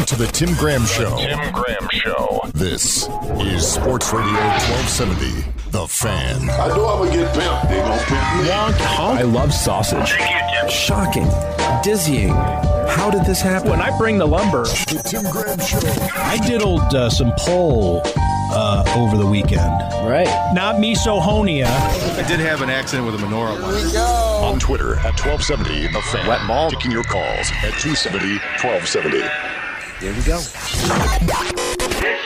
Welcome to the Tim Graham Show. Tim Graham Show. This is Sports Radio 1270, The Fan. I know I'm gonna get pimped. They gonna pimp me. I love sausage. Shocking. Dizzying. How did this happen? When I bring the lumber, The Tim Graham Show. I diddled uh, some pole uh, over the weekend. Right. Not misophonia. I did have an accident with a menorah once. On Twitter at 1270, The Fan. Wet ball. Taking your calls at 270 1270. Here we go. This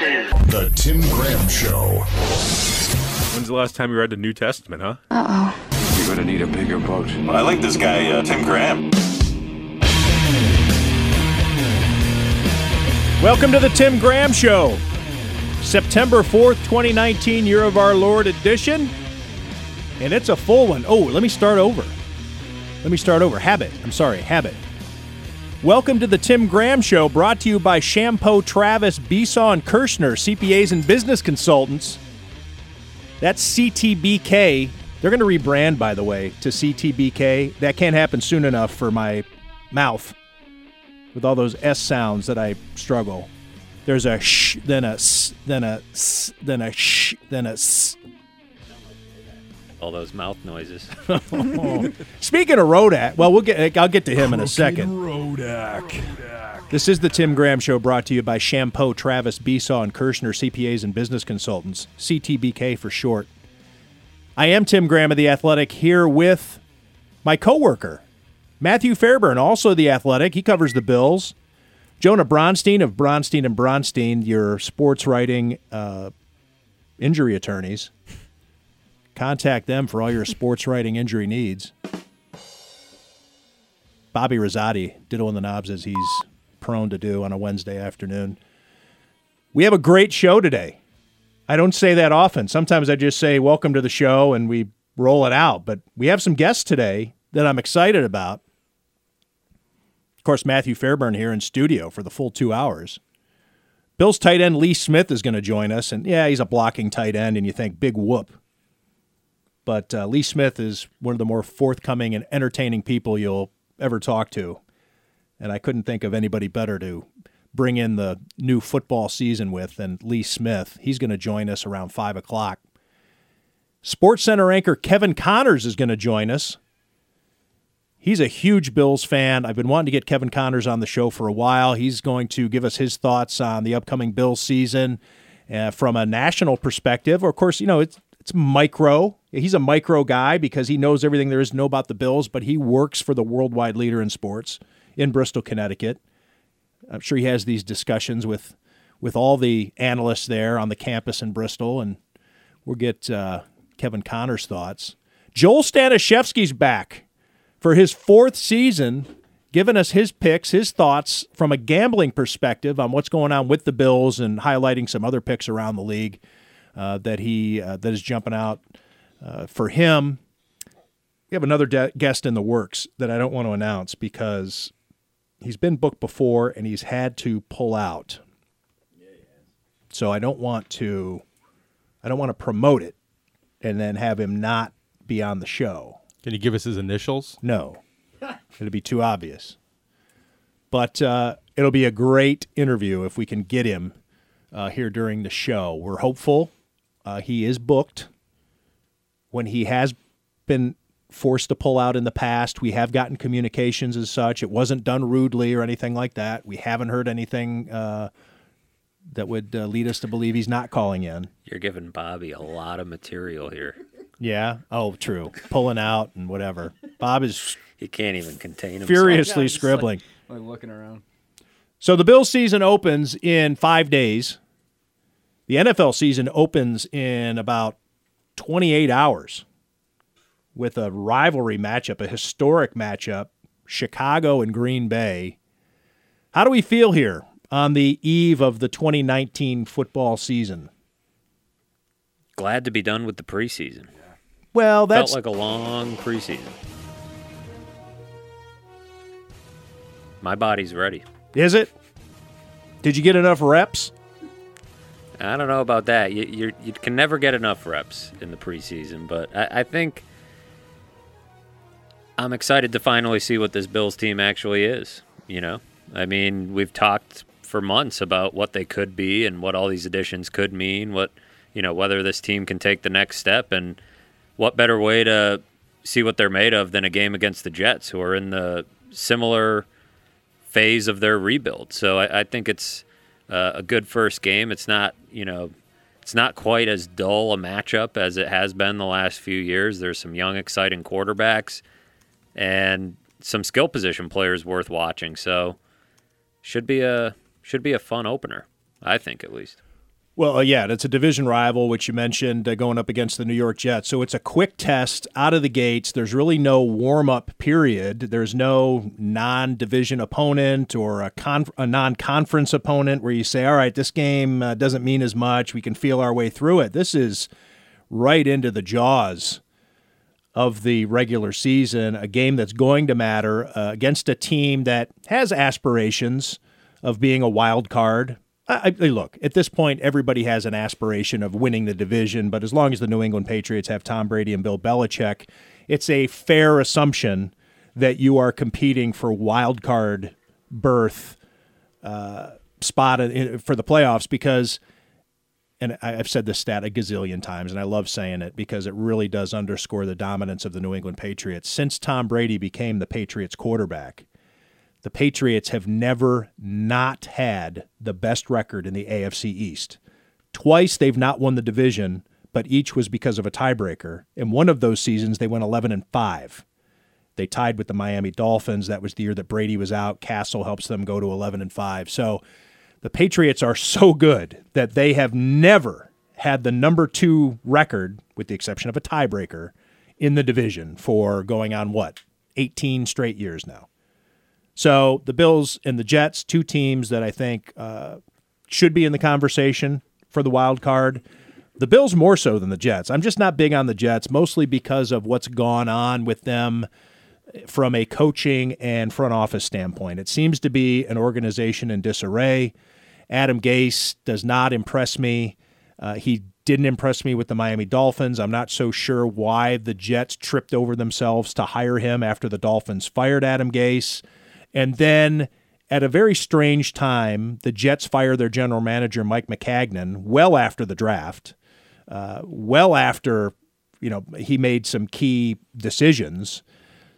is The Tim Graham Show. When's the last time you read the New Testament, huh? Uh oh. You're gonna need a bigger boat. I like this guy, uh, Tim Graham. Welcome to the Tim Graham Show. September 4th, 2019, Year of Our Lord edition. And it's a full one. Oh, let me start over. Let me start over. Habit. I'm sorry, habit. Welcome to the Tim Graham Show, brought to you by Chiampou Travis, Besaw, and Kershner, CPAs and business consultants. That's CTBK. They're going to rebrand, by the way, to CTBK. That can't happen soon enough for my mouth with all those S sounds that I struggle. There's a sh, then a s, then a s, then a sh, then a s. All those mouth noises. Speaking of Rodak, well, we'll get. I'll get to him in a second. Rodak. This is the Tim Graham Show, brought to you by Chiampou, Travis, Besaw, and Kershner CPAs and business consultants, CTBK for short. I am Tim Graham of the Athletic here with my coworker, Matthew Fairburn, also the Athletic. He covers the Bills. Jonah Bronstein of Bronstein and Bronstein, your sports writing uh, injury attorneys. Contact them for all your sports writing injury needs. Bobby Rosati, diddle in the knobs as he's prone to do on a Wednesday afternoon. We have a great show today. I don't say that often. Sometimes I just say, Welcome to the show, and we roll it out. But we have some guests today that I'm excited about. Of course, Matthew Fairburn here in studio for the full two hours. Bill's tight end Lee Smith is going to join us. And yeah, he's a blocking tight end, and you think, big whoop. But uh, Lee Smith is one of the more forthcoming and entertaining people you'll ever talk to. And I couldn't think of anybody better to bring in the new football season with than Lee Smith. He's going to join us around 5 o'clock. Sports Center anchor Kevin Connors is going to join us. He's a huge Bills fan. I've been wanting to get Kevin Connors on the show for a while. He's going to give us his thoughts on the upcoming Bills season uh, from a national perspective. Of course, you know, it's it's micro. He's a micro guy because he knows everything there is to know about the Bills, but he works for the worldwide leader in sports in Bristol, Connecticut. I'm sure he has these discussions with with all the analysts there on the campus in Bristol, and we'll get uh, Kevin Connor's thoughts. Joel Stanishevsky's back for his fourth season, giving us his picks, his thoughts from a gambling perspective on what's going on with the Bills, and highlighting some other picks around the league uh, that he uh, that is jumping out uh, for him. We have another de- guest in the works that I don't want to announce because he's been booked before and he's had to pull out. So I don't want to I don't want to promote it and then have him not be on the show. Can you give us his initials? No. It'd be too obvious. But uh, it'll be a great interview if we can get him uh, here during the show. We're hopeful. Uh, he is booked. When he has been forced to pull out in the past, we have gotten communications as such. It wasn't done rudely or anything like that. We haven't heard anything uh, that would uh, lead us to believe he's not calling in. You're giving Bobby a lot of material here. Yeah. Oh, true. Pulling out and whatever. Bob is He can't even contain himself. furiously scribbling. Like looking around. So the Bills season opens in five days. The NFL season opens in about 28 hours with a rivalry matchup, a historic matchup, Chicago and Green Bay. How do we feel here on the eve of the 2019 football season? Glad to be done with the preseason. Well, that's Felt like a long preseason. My body's ready. is it? Did you get enough reps? I don't know about that. You, you can never get enough reps in the preseason, but I, I think I'm excited to finally see what this Bills team actually is. You know, I mean, we've talked for months about what they could be and what all these additions could mean, what you know, whether this team can take the next step and what better way to see what they're made of than a game against the Jets, who are in the similar phase of their rebuild. So I, I think it's uh, a good first game. It's not, you know, it's not quite as dull a matchup as it has been the last few years. There's some young, exciting quarterbacks and some skill position players worth watching. So should be a should be a fun opener, I think at least. Well, uh, yeah, it's a division rival, which you mentioned, uh, going up against the New York Jets. So it's a quick test out of the gates. There's really no warm up period. There's no non division opponent or a, a non conference opponent where you say, all right, this game uh, doesn't mean as much. We can feel our way through it. This is right into the jaws of the regular season, a game that's going to matter uh, against a team that has aspirations of being a wild card I, I, look, at this point, everybody has an aspiration of winning the division, but as long as the New England Patriots have Tom Brady and Bill Belichick, it's a fair assumption that you are competing for wild card berth uh, spot for the playoffs because, and I've said this stat a gazillion times, and I love saying it because it really does underscore the dominance of the New England Patriots. Since Tom Brady became the Patriots quarterback, the Patriots have never not had the best record in the AFC East. Twice they've not won the division, but each was because of a tiebreaker. In one of those seasons, they went 11 and 5. They tied with the Miami Dolphins. That was the year that Brady was out. Cassel helps them go to 11 and 5. So the Patriots are so good that they have never had the number 2 record with the exception of a tiebreaker in the division for going on what? 18 straight years now. So the Bills and the Jets, two teams that I think uh, should be in the conversation for the wild card. The Bills more so than the Jets. I'm just not big on the Jets, mostly because of what's gone on with them from a coaching and front office standpoint. It seems to be an organization in disarray. Adam Gase does not impress me. Uh, he didn't impress me with the Miami Dolphins. I'm not so sure why the Jets tripped over themselves to hire him after the Dolphins fired Adam Gase. And then at a very strange time, the Jets fire their general manager, Mike Maccagnan, well after the draft, uh, well after you know he made some key decisions.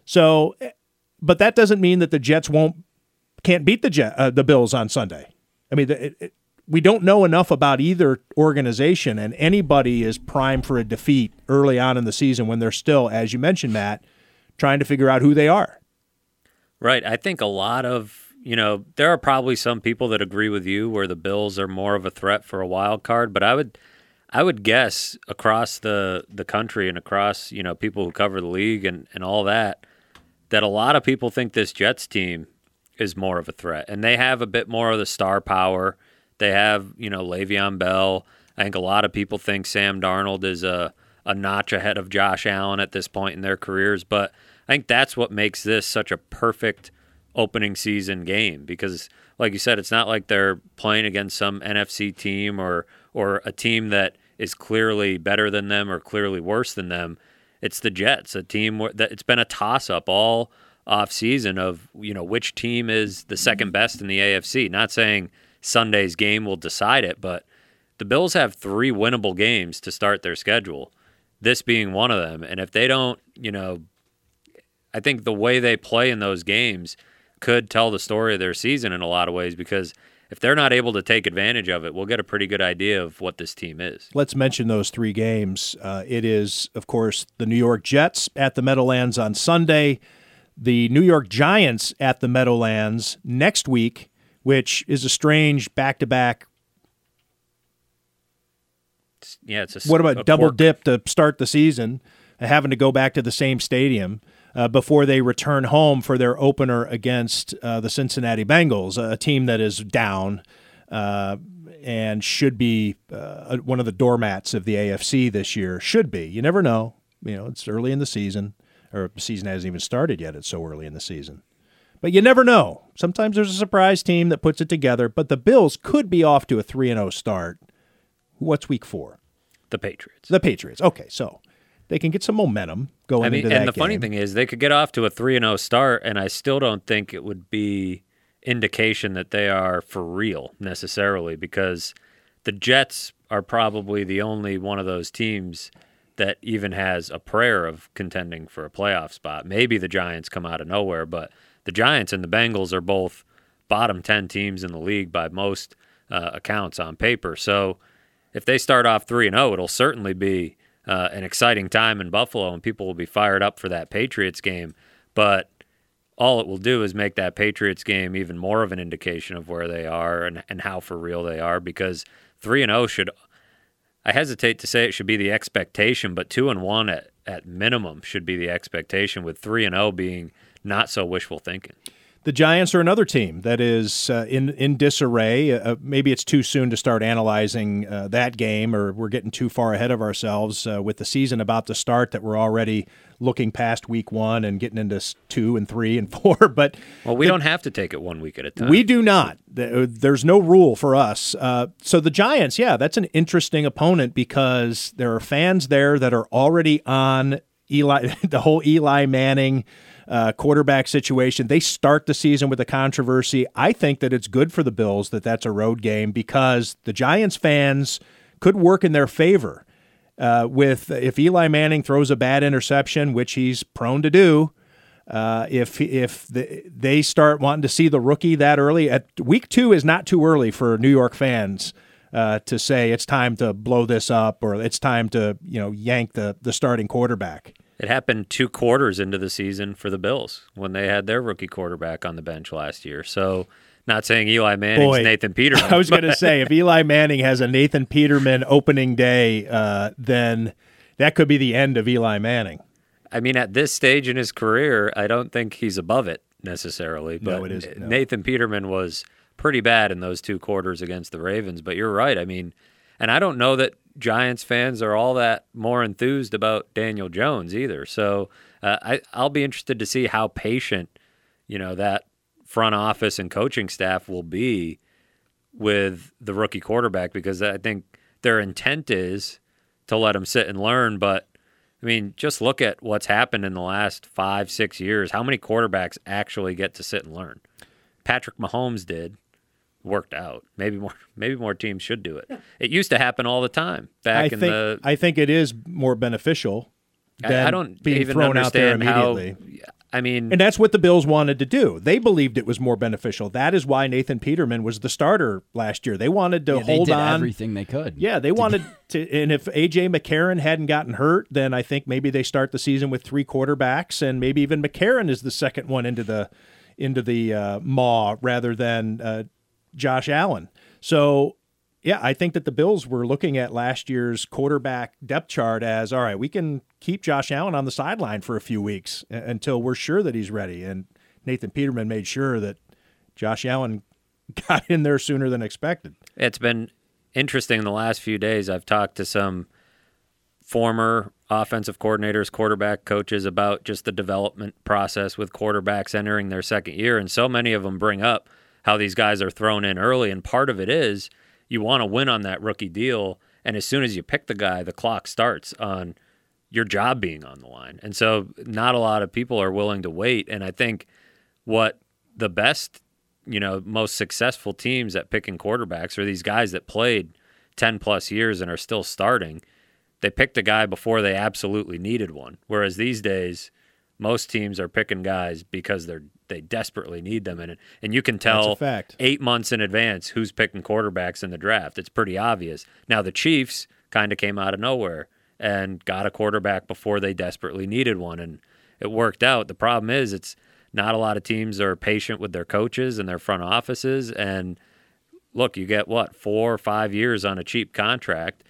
So, but that doesn't mean that the Jets won't can't beat the Jet, uh, the Bills on Sunday. I mean, it, it, we don't know enough about either organization, and anybody is primed for a defeat early on in the season when they're still, as you mentioned, Matt, trying to figure out who they are. Right. I think a lot of, you know, there are probably some people that agree with you where the Bills are more of a threat for a wild card, but I would I would guess across the the country and across, you know, people who cover the league and and all that that a lot of people think this Jets team is more of a threat and they have a bit more of the star power. They have, you know, Le'Veon Bell. I think a lot of people think Sam Darnold is a a notch ahead of Josh Allen at this point in their careers, but I think that's what makes this such a perfect opening season game because like you said it's not like they're playing against some NFC team or or a team that is clearly better than them or clearly worse than them. It's the Jets a team that it's been a toss up all off season of you know which team is the second best in the AFC not saying Sunday's game will decide it but the Bills have 3 winnable games to start their schedule this being one of them. And if they don't you know I think the way they play in those games could tell the story of their season in a lot of ways because if they're not able to take advantage of it, we'll get a pretty good idea of what this team is. Let's mention those three games. Uh, it is, of course, the New York Jets at the Meadowlands on Sunday, the New York Giants at the Meadowlands next week, which is a strange back to back. Yeah, it's a what about a double pork. dip to start the season, having to go back to the same stadium uh, before they return home for their opener against uh, the Cincinnati Bengals, a team that is down uh, and should be uh, one of the doormats of the AFC this year. Should be. You never know. You know, it's early in the season, or the season hasn't even started yet. It's so early in the season. But you never know. Sometimes there's a surprise team that puts it together, but the Bills could be off to a 3 0 start. What's week four? The Patriots. The Patriots. Okay, so they can get some momentum going I mean, into that And the game. funny thing is, they could get off to a three and zero oh start, and I still don't think it would be indication that they are for real necessarily because the Jets are probably the only one of those teams that even has a prayer of contending for a playoff spot. Maybe the Giants come out of nowhere, but the Giants and the Bengals are both bottom 10 teams in the league by most uh, accounts on paper. So if they start off 3 and 0, it'll certainly be uh, an exciting time in Buffalo and people will be fired up for that Patriots game. But all it will do is make that Patriots game even more of an indication of where they are and, and how for real they are because 3 and 0 should I hesitate to say it should be the expectation, but 2 and 1 at at minimum should be the expectation with 3 and 0 being not so wishful thinking. The Giants are another team that is uh, in in disarray. Uh, maybe it's too soon to start analyzing uh, that game, or we're getting too far ahead of ourselves uh, with the season about to start. That we're already looking past week one and getting into two and three and four. But well, we the, don't have to take it one week at a time. We do not. Uh, there's no rule for us. Uh, so the Giants, yeah, that's an interesting opponent because there are fans there that are already on Eli, the whole Eli Manning uh, quarterback situation. They start the season with a controversy. I think that it's good for the Bills that that's a road game because the Giants fans could work in their favor. Uh, with if Eli Manning throws a bad interception, which he's prone to do, uh, if if the, they start wanting to see the rookie that early at week two is not too early for New York fans uh, to say it's time to blow this up or it's time to you know yank the the starting quarterback. It happened two quarters into the season for the Bills when they had their rookie quarterback on the bench last year. So, not saying Eli Manning's Boy, Nathan Peterman. I was going to say if Eli Manning has a Nathan Peterman opening day, uh, then that could be the end of Eli Manning. I mean, at this stage in his career, I don't think he's above it necessarily. But no, it is. No. Nathan Peterman was pretty bad in those two quarters against the Ravens. But you're right. I mean, and I don't know that Giants fans are all that more enthused about Daniel Jones either. So uh, I, I'll be interested to see how patient, you know, that front office and coaching staff will be with the rookie quarterback because I think their intent is to let him sit and learn. But I mean, just look at what's happened in the last five, six years. How many quarterbacks actually get to sit and learn? Patrick Mahomes did worked out. Maybe more maybe more teams should do it. It used to happen all the time back I in think, the I think it is more beneficial I, I, don't being even thrown out there immediately. How, I mean, and that's what the Bills wanted to do. They believed it was more beneficial. That is why Nathan Peterman was the starter last year. They wanted to yeah, hold on everything they could. Yeah, they wanted to. And if AJ McCarron hadn't gotten hurt, then I think maybe they start the season with three quarterbacks, and maybe even McCarron is the second one into the into the uh, maw rather than uh, Josh Allen. So, yeah, I think that the Bills were looking at last year's quarterback depth chart as all right, we can keep Josh Allen on the sideline for a few weeks until we're sure that he's ready. And Nathan Peterman made sure that Josh Allen got in there sooner than expected. It's been interesting in the last few days. I've talked to some former offensive coordinators, quarterback coaches about just the development process with quarterbacks entering their second year. And so many of them bring up how these guys are thrown in early. And part of it is you want to win on that rookie deal. And as soon as you pick the guy, the clock starts on your job being on the line. And so not a lot of people are willing to wait. And I think what the best, you know, most successful teams at picking quarterbacks are these guys that played 10 plus years and are still starting. They picked a guy before they absolutely needed one. Whereas these days, most teams are picking guys because they're they desperately need them in it. And you can tell eight months in advance who's picking quarterbacks in the draft. It's pretty obvious. Now the Chiefs kind of came out of nowhere and got a quarterback before they desperately needed one, and it worked out. The problem is it's not a lot of teams are patient with their coaches and their front offices. And look, you get what four or five years on a cheap contract,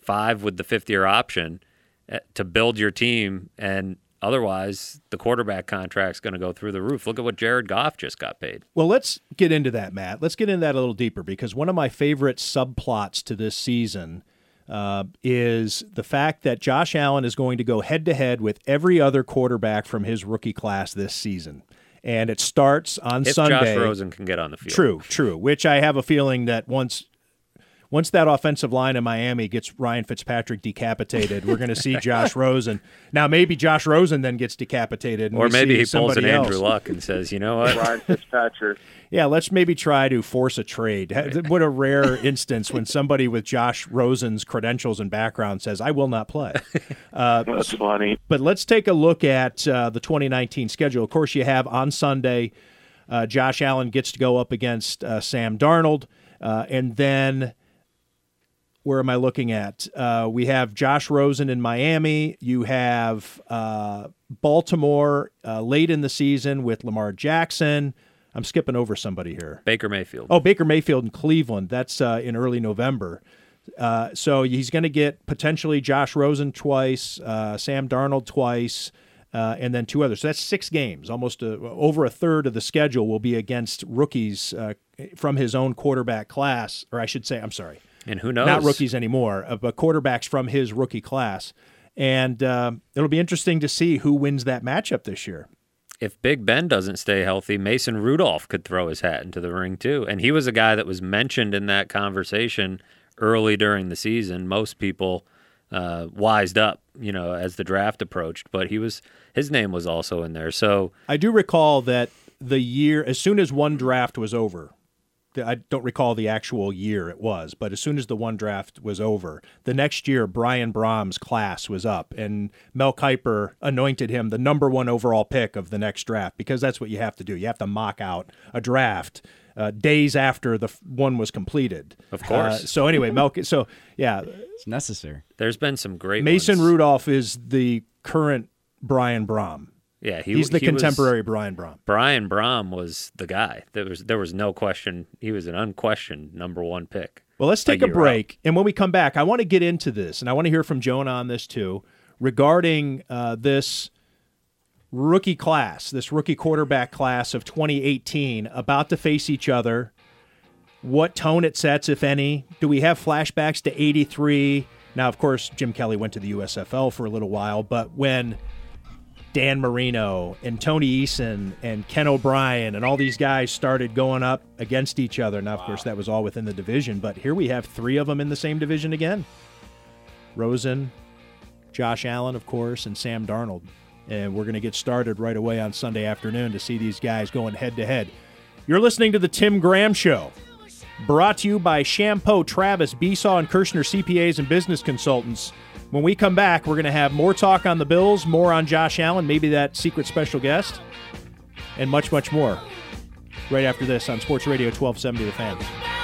five with the fifth year option eh, to build your team and Otherwise, the quarterback contract's going to go through the roof. Look at what Jared Goff just got paid. Well, let's get into that, Matt. Let's get into that a little deeper because one of my favorite subplots to this season uh, is the fact that Josh Allen is going to go head to head with every other quarterback from his rookie class this season. And it starts on if Sunday. Josh Rosen can get on the field. True, true. Which I have a feeling that once once that offensive line in Miami gets Ryan Fitzpatrick decapitated, we're going to see Josh Rosen. Now maybe Josh Rosen then gets decapitated, and Or maybe he pulls an somebody Andrew else. Luck and says, "You know what? Ryan Fitzpatrick. Yeah, let's maybe try to force a trade. What a rare instance when somebody with Josh Rosen's credentials and background says, "I will not play." Uh, That's funny. But let's take a look at uh, the 2019 schedule. Of course, you have on Sunday, uh, Josh Allen gets to go up against uh, Sam Darnold, uh, and then where am I looking at? Uh, we have Josh Rosen in Miami. You have uh, Baltimore uh, late in the season with Lamar Jackson. I'm skipping over somebody here. Baker Mayfield." Oh, Baker Mayfield in Cleveland. That's uh, in early November. Uh, so he's going to get potentially Josh Rosen twice, uh, Sam Darnold twice, uh, and then two others. So that's six games. Almost a, over a third of the schedule will be against rookies uh, from his own quarterback class, or I should say, I'm sorry, And who knows? not rookies anymore, uh, but quarterbacks from his rookie class. And um it'll be interesting to see who wins that matchup this year. if Big Ben doesn't stay healthy, Mason Rudolph could throw his hat into the ring too. And he was a guy that was mentioned in that conversation early during the season. Most people uh, wised up, you know, as the draft approached, but he was his name was also in there. So I do recall that the year, as soon as one draft was over, I don't recall the actual year it was, but as soon as the one draft was over, the next year Brian Brohm's class was up, and Mel Kiper anointed him the number one overall pick of the next draft because that's what you have to do. You have to mock out a draft. Uh, days after the f- one was completed, Of course. Uh, so anyway, Mel. So yeah, It's necessary. there's been some great Mason ones. Rudolph is the current Brian Brohm. Yeah, he, He's the he was- contemporary Brian Brohm. Brian Brohm was the guy. There was there was no question. He was an unquestioned number one pick. Well, let's take a year break. And when we come back, I want to get into this, and I want to hear from Jonah on this too, regarding uh, this rookie class, this rookie quarterback class of 2018, about to face each other. What tone it sets, if any? Do we have flashbacks to 83? Now, of course, Jim Kelly went to the USFL for a little while, but when Dan Marino and Tony Eason and Ken O'Brien and all these guys started going up against each other. Now, of course, that was all within the division, but here we have three of them in the same division again Rosen, Josh Allen, of course, and Sam Darnold. And we're going to get started right away on Sunday afternoon to see these guys going head to head. You're listening to The Tim Graham Show, brought to you by Chiampou, Travis, Besaw, and Kershner CPAs and Business Consultants. When we come back, we're going to have more talk on the Bills, more on Josh Allen, maybe that secret special guest, and much, much more. Right after this on Sports Radio 1270 The Fan.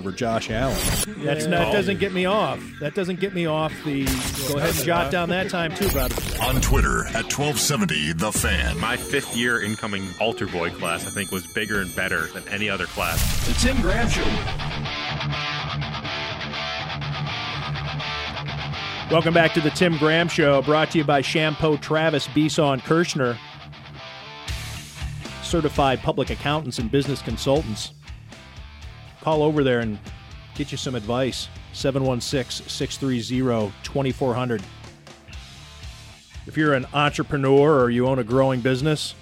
Over Josh Allen. That's not, that doesn't get me off. That doesn't get me off the. Go ahead and jot down that time too, brother. On Twitter at 1270 The Fan. My fifth year incoming altar boy class, I think, was bigger and better than any other class. The Tim Graham Show. Welcome back to the Tim Graham Show, brought to you by Chiampou Travis Besaw and Kershner, certified public accountants and business consultants. Call over there and get you some advice. 716 630 2400. If you're an entrepreneur or you own a growing business,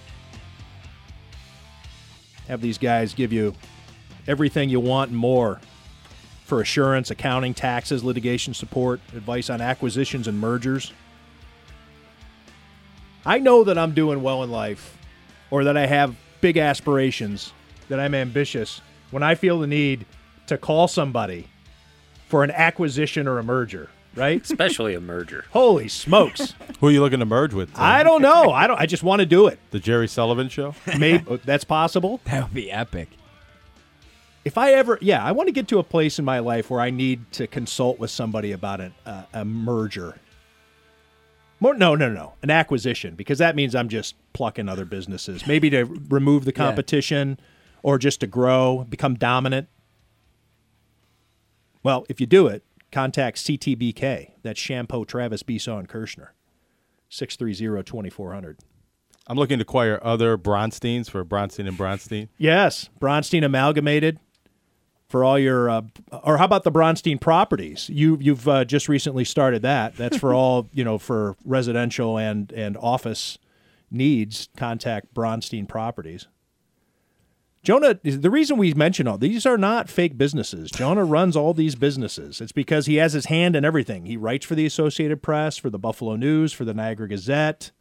have these guys give you everything you want and more for assurance, accounting, taxes, litigation support, advice on acquisitions and mergers. I know that I'm doing well in life or that I have big aspirations, that I'm ambitious when I feel the need to call somebody for an acquisition or a merger, right? Especially a merger. Holy smokes. Who are you looking to merge with? Tim? I don't know. I don't I just want to do it. The Jerry Sullivan Show? Maybe that's possible. That would be epic. If I ever, yeah, I want to get to a place in my life where I need to consult with somebody about an, uh, a merger. More, no, no, no, an acquisition because that means I'm just plucking other businesses, maybe to remove the competition or just to grow, become dominant. Well, if you do it, contact CTBK. That's Chiampou Travis and Kershner. 630-2400. I'm looking to acquire other Bronsteins for Bronstein and Bronstein. Yes, Bronstein Amalgamated. for all your, uh, or how about the Bronstein properties? You you've uh, just recently started that. That's for all you know for residential and and office needs. Contact Bronstein Properties. Jonah, the reason we mention all these are not fake businesses. Jonah runs all these businesses. It's because he has his hand in everything. He writes for the Associated Press, for the Buffalo News, for the Niagara Gazette.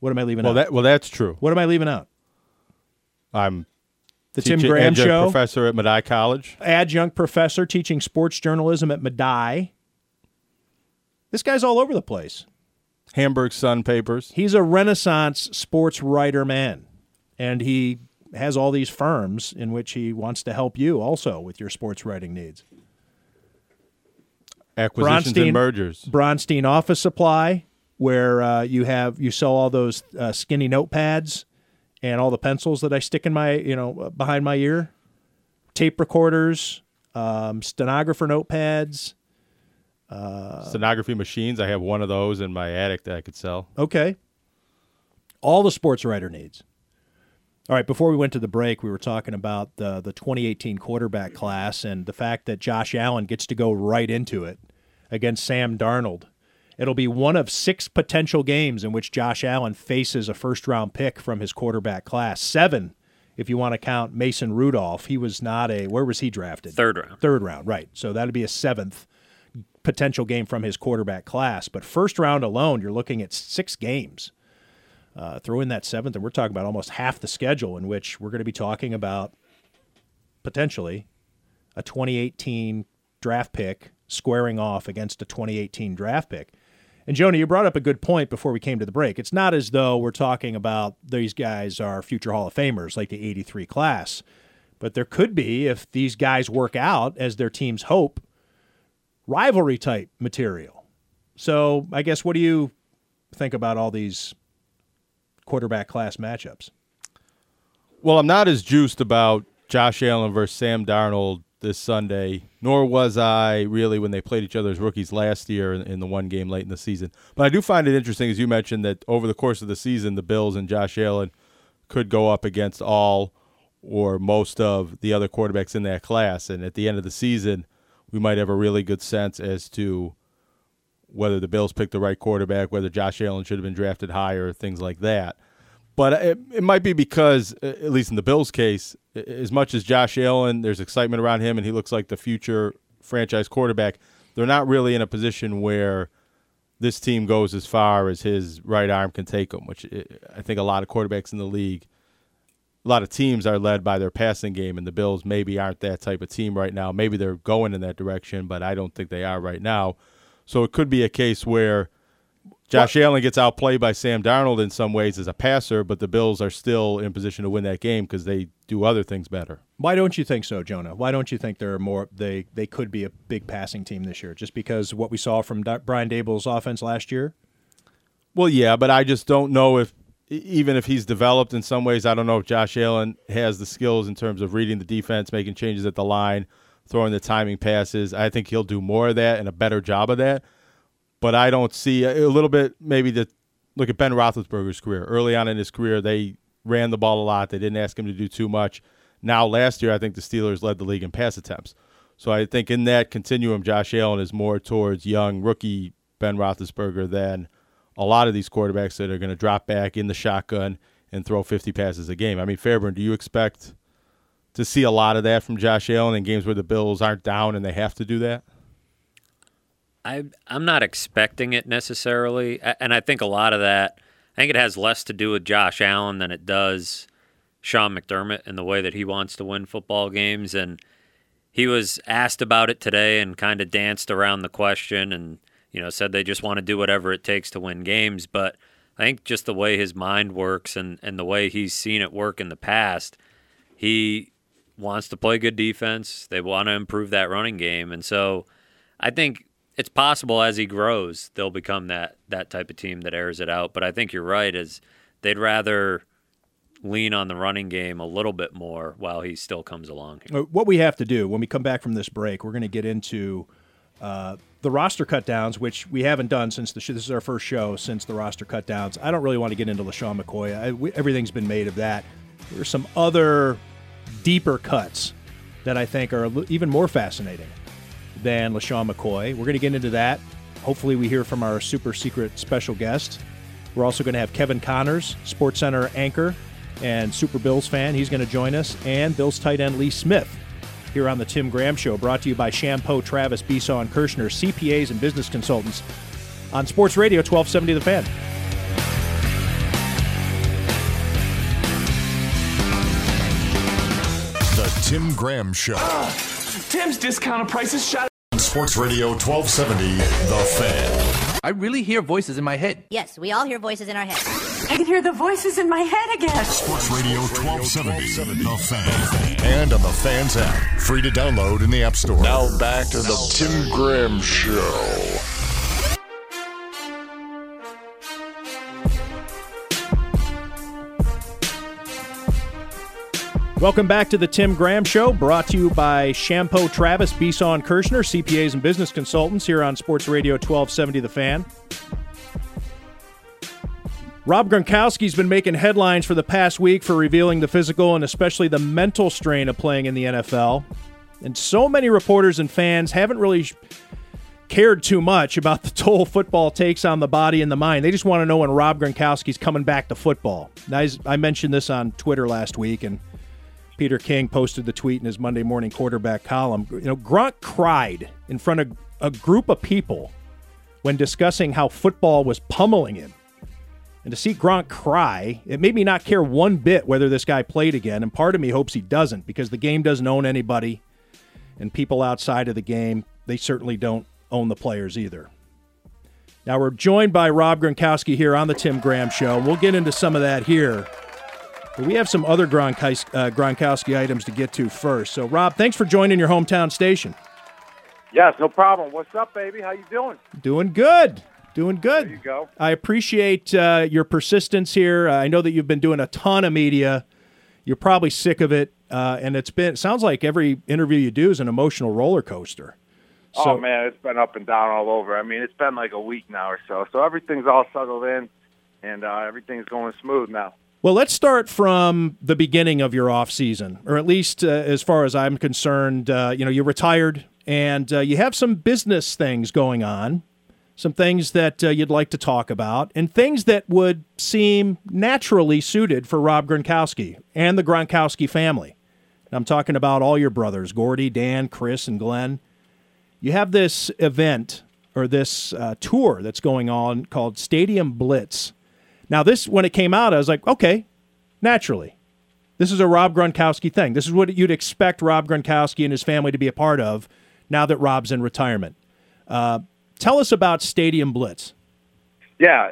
What am I leaving Well, out? that well, that's true. what am I leaving out? I'm The Tim Graham adjunct Show. professor at Medaille College. adjunct professor teaching sports journalism at Medaille. This guy's all over the place. Hamburg Sun papers. He's a renaissance sports writer man, and he has all these firms in which he wants to help you also with your sports writing needs. Acquisitions Bronstein- and mergers. Bronstein Office Supply, where uh, you have you sell all those uh, skinny notepads and all the pencils that I stick in my you know behind my ear, tape recorders, um, stenographer notepads. Stenography machines. I have one of those in my attic that I could sell. Okay. All the sports writer needs. All right, before we went to the break, we were talking about the the 2018 quarterback class and the fact that Josh Allen gets to go right into it against Sam Darnold. It'll be one of six potential games in which Josh Allen faces a first round pick from his quarterback class. Seven, if you want to count Mason Rudolph. He was not a where was he drafted? Third round. Third round, right. So that'd be a seventh potential game from his quarterback class. But first round alone, you're looking at six games. Uh, throw in that seventh, and we're talking about almost half the schedule in which we're going to be talking about potentially a 2018 draft pick squaring off against a 2018 draft pick. And Jonah, you brought up a good point before we came to the break. It's not as though we're talking about these guys are future Hall of Famers like the 83 class, but there could be, if these guys work out as their teams hope, rivalry type material. So I guess what do you think about all these quarterback class matchups? Well, I'm not as juiced about Josh Allen versus Sam Darnold this Sunday, nor was I really when they played each other as rookies last year in, in the one game late in the season. But I do find it interesting, as you mentioned, that over the course of the season, the Bills and Josh Allen could go up against all or most of the other quarterbacks in that class. And at the end of the season, we might have a really good sense as to whether the Bills picked the right quarterback, whether Josh Allen should have been drafted higher, things like that. But it, it might be because, at least in the Bills' case, as much as Josh Allen, there's excitement around him and he looks like the future franchise quarterback, they're not really in a position where this team goes as far as his right arm can take them, which I think a lot of quarterbacks in the league, a lot of teams are led by their passing game, and the Bills maybe aren't that type of team right now. Maybe they're going in that direction, but I don't think they are right now. So it could be a case where Josh Allen gets outplayed by Sam Darnold in some ways as a passer, but the Bills are still in position to win that game because they do other things better. Why don't you think so, Jonah? Why don't you think there are more they they could be a big passing team this year? Just because what we saw from Da- Brian Daboll's offense last year? Well, yeah, but I just don't know if even if he's developed in some ways, I don't know if Josh Allen has the skills in terms of reading the defense, making changes at the line, throwing the timing passes. I think he'll do more of that and a better job of that. But I don't see a, little bit maybe the look at Ben Roethlisberger's career. Early on in his career, they ran the ball a lot. They didn't ask him to do too much. Now, last year, I think the Steelers led the league in pass attempts. So I think in that continuum, Josh Allen is more towards young rookie Ben Roethlisberger than a lot of these quarterbacks that are going to drop back in the shotgun and throw 50 passes a game. I mean, Fairburn, do you expect to see a lot of that from Josh Allen in games where the Bills aren't down and they have to do that? I I'm not expecting it necessarily, and I think a lot of that. I think it has less to do with Josh Allen than it does Sean McDermott and the way that he wants to win football games. And he was asked about it today and kind of danced around the question and you know said they just want to do whatever it takes to win games. But I think just the way his mind works and and the way he's seen it work in the past, he wants to play good defense. They want to improve that running game, and so I think it's possible as he grows they'll become that that type of team that airs it out. But I think you're right, is they'd rather lean on the running game a little bit more while he still comes along. Here. Uh, What we have to do when we come back from this break, we're going to get into uh, the roster cutdowns, which we haven't done since the sh- this is our first show since the roster cutdowns. I don't really want to get into LeSean McCoy. I, we, everything's been made of that. There's some other deeper cuts that I think are even more fascinating than LeSean McCoy. We're going to get into that. Hopefully, we hear from our super secret special guest. We're also going to have Kevin Connors, Sports Center anchor and Super Bills fan. He's going to join us, and Bills tight end Lee Smith here on the Tim Graham Show, brought to you by Chiampou, Travis, Besaw, and Kershner, CPAs and business consultants on Sports Radio 1270 The Fan. Tim Graham Show. Uh, Tim's discounted prices shot. Sports Radio 1270 The Fan. I really hear voices in my head. Yes, we all hear voices in our head. I can hear the voices in my head again. Sports Radio 1270, The Fan. And on the Fans app. Free to download in the App Store. Now back to the Tim Graham Show. Welcome back to the Tim Graham Show, brought to you by Chiampou Travis, Besaw and Kershner, CPAs and business consultants here on Sports Radio 1270 The Fan. Rob Gronkowski's been making headlines for the past week for revealing the physical and especially the mental strain of playing in the NFL. And so many reporters and fans haven't really cared too much about the toll football takes on the body and the mind. They just want to know when Rob Gronkowski's coming back to football. I mentioned this on Twitter last week, and Peter King posted the tweet in his Monday morning quarterback column. You know, Gronk cried in front of a group of people when discussing how football was pummeling him. And to see Gronk cry, it made me not care one bit whether this guy played again. And part of me hopes he doesn't because the game doesn't own anybody. And people outside of the game, they certainly don't own the players either. Now we're joined by Rob Gronkowski here on the Tim Graham Show. We'll get into some of that here. But we have some other Gronkowski, uh, Gronkowski items to get to first. So, Rob, thanks for joining your hometown station. Yes, no problem. What's up, baby? How you doing? Doing good. Doing good. There you go. I appreciate uh, your persistence here. Uh, I know that you've been doing a ton of media. You're probably sick of it, uh, and it's been. It sounds like every interview you do is an emotional roller coaster. So, oh man, it's been up and down all over. I mean, it's been like a week now or so. So everything's all settled in, and uh, everything's going smooth now. Well, let's start from the beginning of your off season, or at least uh, as far as I'm concerned. Uh, you know, you retired and uh, you have some business things going on, some things that uh, you'd like to talk about, and things that would seem naturally suited for Rob Gronkowski and the Gronkowski family. And I'm talking about all your brothers, Gordie, Dan, Chris, and Glenn. You have this event or this uh, tour that's going on called Stadium Blitz now, this, when it came out, I was like, okay, naturally. This is a Rob Gronkowski thing. This is what you'd expect Rob Gronkowski and his family to be a part of now that Rob's in retirement. Uh, tell us about Stadium Blitz. Yeah,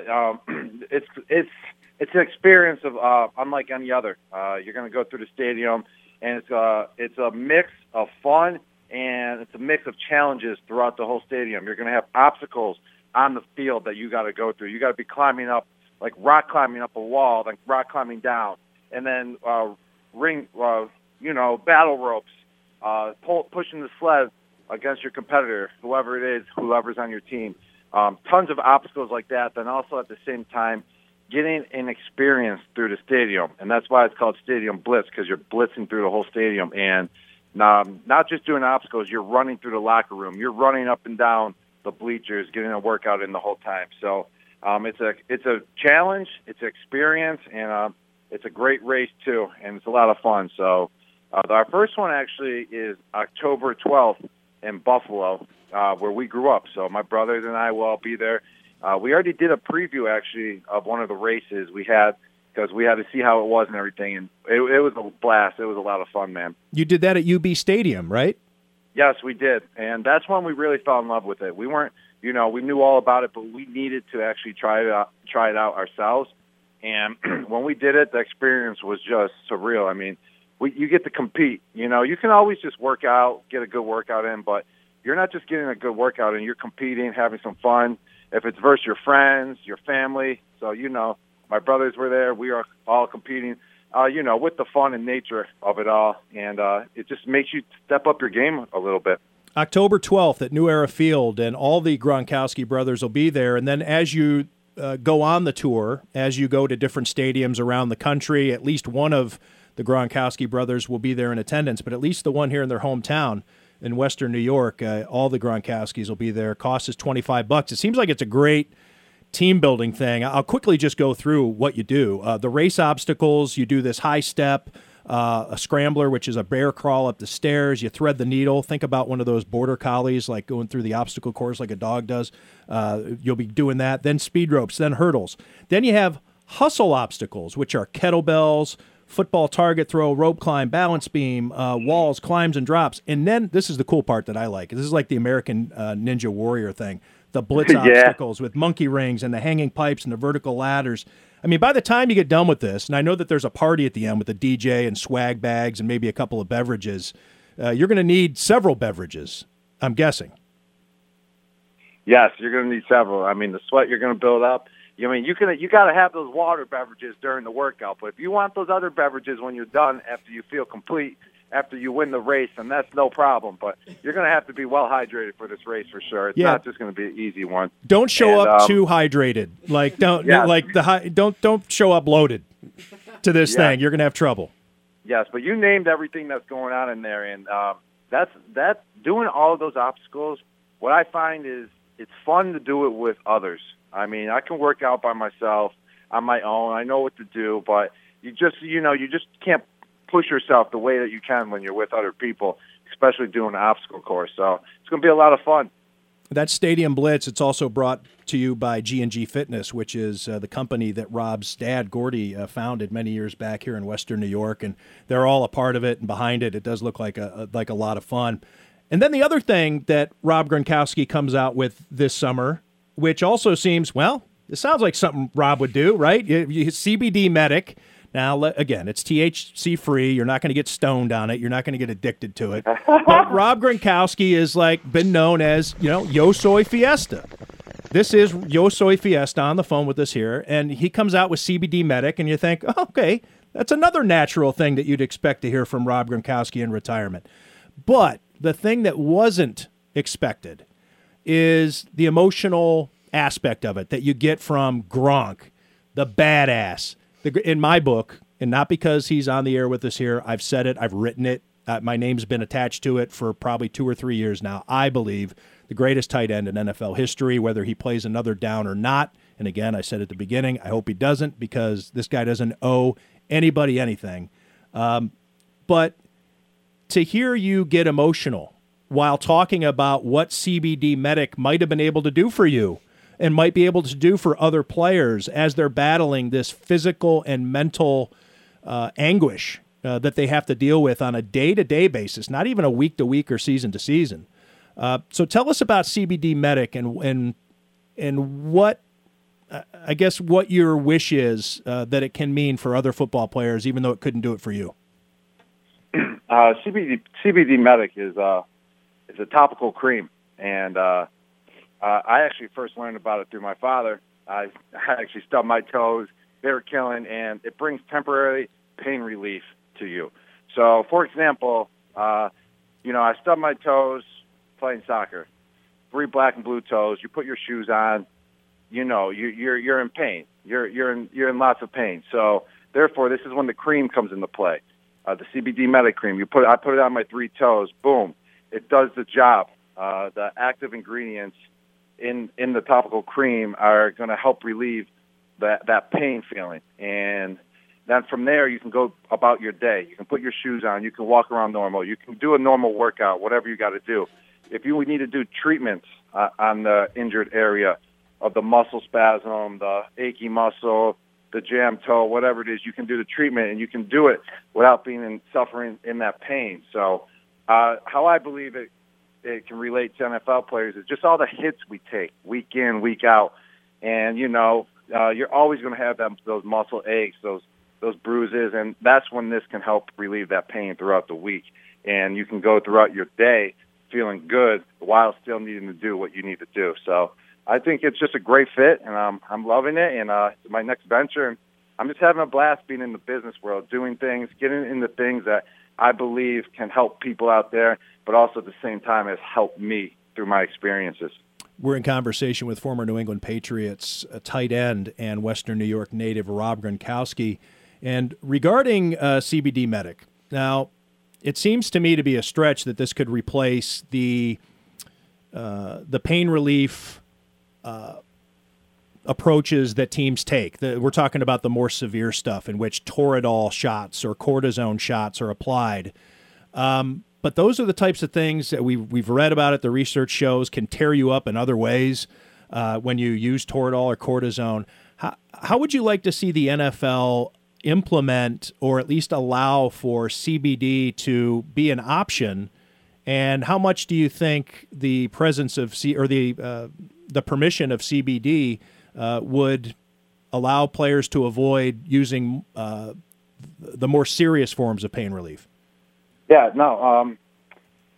um, it's it's it's an experience of uh, unlike any other. Uh, you're going to go through the stadium, and it's a uh, it's a mix of fun and it's a mix of challenges throughout the whole stadium. You're going to have obstacles on the field that you got to go through. You got to be climbing up like rock climbing up a wall, then rock climbing down, and then uh, ring, uh, you know, battle ropes, uh, pull, pushing the sled against your competitor, whoever it is, whoever's on your team. Um, tons of obstacles like that. Then also at the same time, getting an experience through the stadium, and that's why it's called Stadium Blitz because you're blitzing through the whole stadium, and um, not just doing obstacles. You're running through the locker room. You're running up and down the bleachers, getting a workout in the whole time. So um, it's a it's a challenge, it's an experience, and uh, it's a great race too, and it's a lot of fun. So uh, our first one actually is October 12th in Buffalo, uh, where we grew up. So my brothers and I will all be there. Uh, we already did a preview actually of one of the races we had because we had to see how it was and everything, and it, it was a blast. It was a lot of fun, man. You did that at UB Stadium, right? Yes, we did, and that's when we really fell in love with it. We weren't you know, we knew all about it, but we needed to actually try it out, try it out ourselves. And when we did it, the experience was just surreal. I mean, we, you get to compete. You know, you can always just work out, get a good workout in, but you're not just getting a good workout in. You're competing, having some fun. If it's versus your friends, your family. So you know, my brothers were there. We are all competing. Uh, you know, with the fun and nature of it all, and uh, it just makes you step up your game a little bit. October 12th at New Era Field, and all the Gronkowski brothers will be there. And then as you uh, go on the tour, as you go to different stadiums around the country, at least one of the Gronkowski brothers will be there in attendance, but at least the one here in their hometown in Western New York, uh, all the Gronkowskis will be there. Cost is twenty five bucks. It seems like it's a great team building thing. I'll quickly just go through what you do. Uh, the race obstacles, you do this high step, uh, a scrambler, which is a bear crawl up the stairs. You thread the needle. Think about one of those border collies, like going through the obstacle course like a dog does. Uh, you'll be doing that. Then speed ropes, then hurdles. Then you have hustle obstacles, which are kettlebells, football target throw, rope climb, balance beam, uh, walls, climbs, and drops. And then this is the cool part that I like. This is like the American uh, Ninja Warrior thing the blitz Yeah. obstacles with monkey rings and the hanging pipes and the vertical ladders. I mean, by the time you get done with this, and I know that there's a party at the end with a DJ and swag bags and maybe a couple of beverages, uh, you're going to need several beverages, I'm guessing. Yes, you're going to need several. I mean, the sweat you're going to build up. I mean, you can you got to have those water beverages during the workout. But if you want those other beverages when you're done, after you feel complete, after you win the race, and that's no problem. But you're going to have to be well hydrated for this race for sure. It's Yeah. not just going to be an easy one. Don't show And, up um, too hydrated. Like don't like the high, don't don't show up loaded to this thing. You're going to have trouble. Yes, but you named everything that's going on in there, and um, that's that. Doing all of those obstacles, what I find is it's fun to do it with others. I mean, I can work out by myself on my own. I know what to do, but you just you know you just can't push yourself the way that you can when you're with other people, especially doing an obstacle course. So it's going to be a lot of fun. That Stadium Blitz, it's also brought to you by G&G Fitness, which is uh, the company that Rob's dad, Gordie, uh, founded many years back here in Western New York, and they're all a part of it and behind it. It does look like a, like a lot of fun. And then the other thing that Rob Gronkowski comes out with this summer, which also seems well, it sounds like something Rob would do, right? You, you, CBD Medic. Now, again, it's THC free. You're not going to get stoned on it. You're not going to get addicted to it. but Rob Gronkowski is like been known as you know Yo Soy Fiesta. This is Yo Soy Fiesta on the phone with us here, and he comes out with CBD Medic, and you think, oh, okay, that's another natural thing that you'd expect to hear from Rob Gronkowski in retirement. But the thing that wasn't expected is the emotional aspect of it that you get from Gronk, the badass. The, in my book, and not because he's on the air with us here, I've said it, I've written it. Uh, my name's been attached to it for probably two or three years now. I believe the greatest tight end in NFL history, whether he plays another down or not. And again, I said at the beginning, I hope he doesn't because this guy doesn't owe anybody anything. Um, but to hear you get emotional while talking about what CBD Medic might have been able to do for you and might be able to do for other players as they're battling this physical and mental uh, anguish uh, that they have to deal with on a day to day basis, not even a week to week or season to season. Uh, so tell us about CBD Medic and and and what uh, I guess what your wish is uh, that it can mean for other football players, even though it couldn't do it for you. Uh, CBD CBD Medic is uh, is a topical cream, and uh, I actually first learned about it through my father. I, I actually stubbed my toes; they were killing, and it brings temporary pain relief to you. So, for example, uh, you know, I stubbed my toes playing soccer, three black and blue toes. You put your shoes on, you know, you, you're you're in pain. You're you're in you're in lots of pain. So, therefore, this is when the cream comes into play. Uh, the CBD Medic cream. You put I put it on my three toes. Boom, it does the job. Uh, the active ingredients in in the topical cream are going to help relieve that that pain feeling, and then from there you can go about your day. You can put your shoes on. You can walk around normal. You can do a normal workout, whatever you got to do. If you need to do treatments uh, on the injured area of the muscle spasm, the achy muscle, the jam toe, whatever it is, you can do the treatment and you can do it without being in, suffering in that pain. So, uh, how I believe it it can relate to NFL players is just all the hits we take week in, week out, and you know uh, you're always going to have them those muscle aches, those those bruises, and that's when this can help relieve that pain throughout the week, and you can go throughout your day feeling good while still needing to do what you need to do. So I think it's just a great fit, and um, I'm loving it, and uh, it's my next venture, and I'm just having a blast being in the business world, doing things, getting into things that I believe can help people out there, but also at the same time has helped me through my experiences. We're in conversation with former New England Patriots uh, tight end and Western New York native Rob Gronkowski. And regarding uh, CBD Medic, now it seems to me to be a stretch that this could replace the uh, the pain relief uh, approaches that teams take. The, we're talking about the more severe stuff in which Toradol shots or cortisone shots are applied. Um, but those are the types of things that we've, we've read about it. The research shows can tear you up in other ways uh, when you use Toradol or cortisone. How, how would you like to see the NFL implement or at least allow for CBD to be an option? And how much do you think the presence of C or the uh, the permission of CBD uh, would allow players to avoid using uh, the more serious forms of pain relief? Yeah, no, um,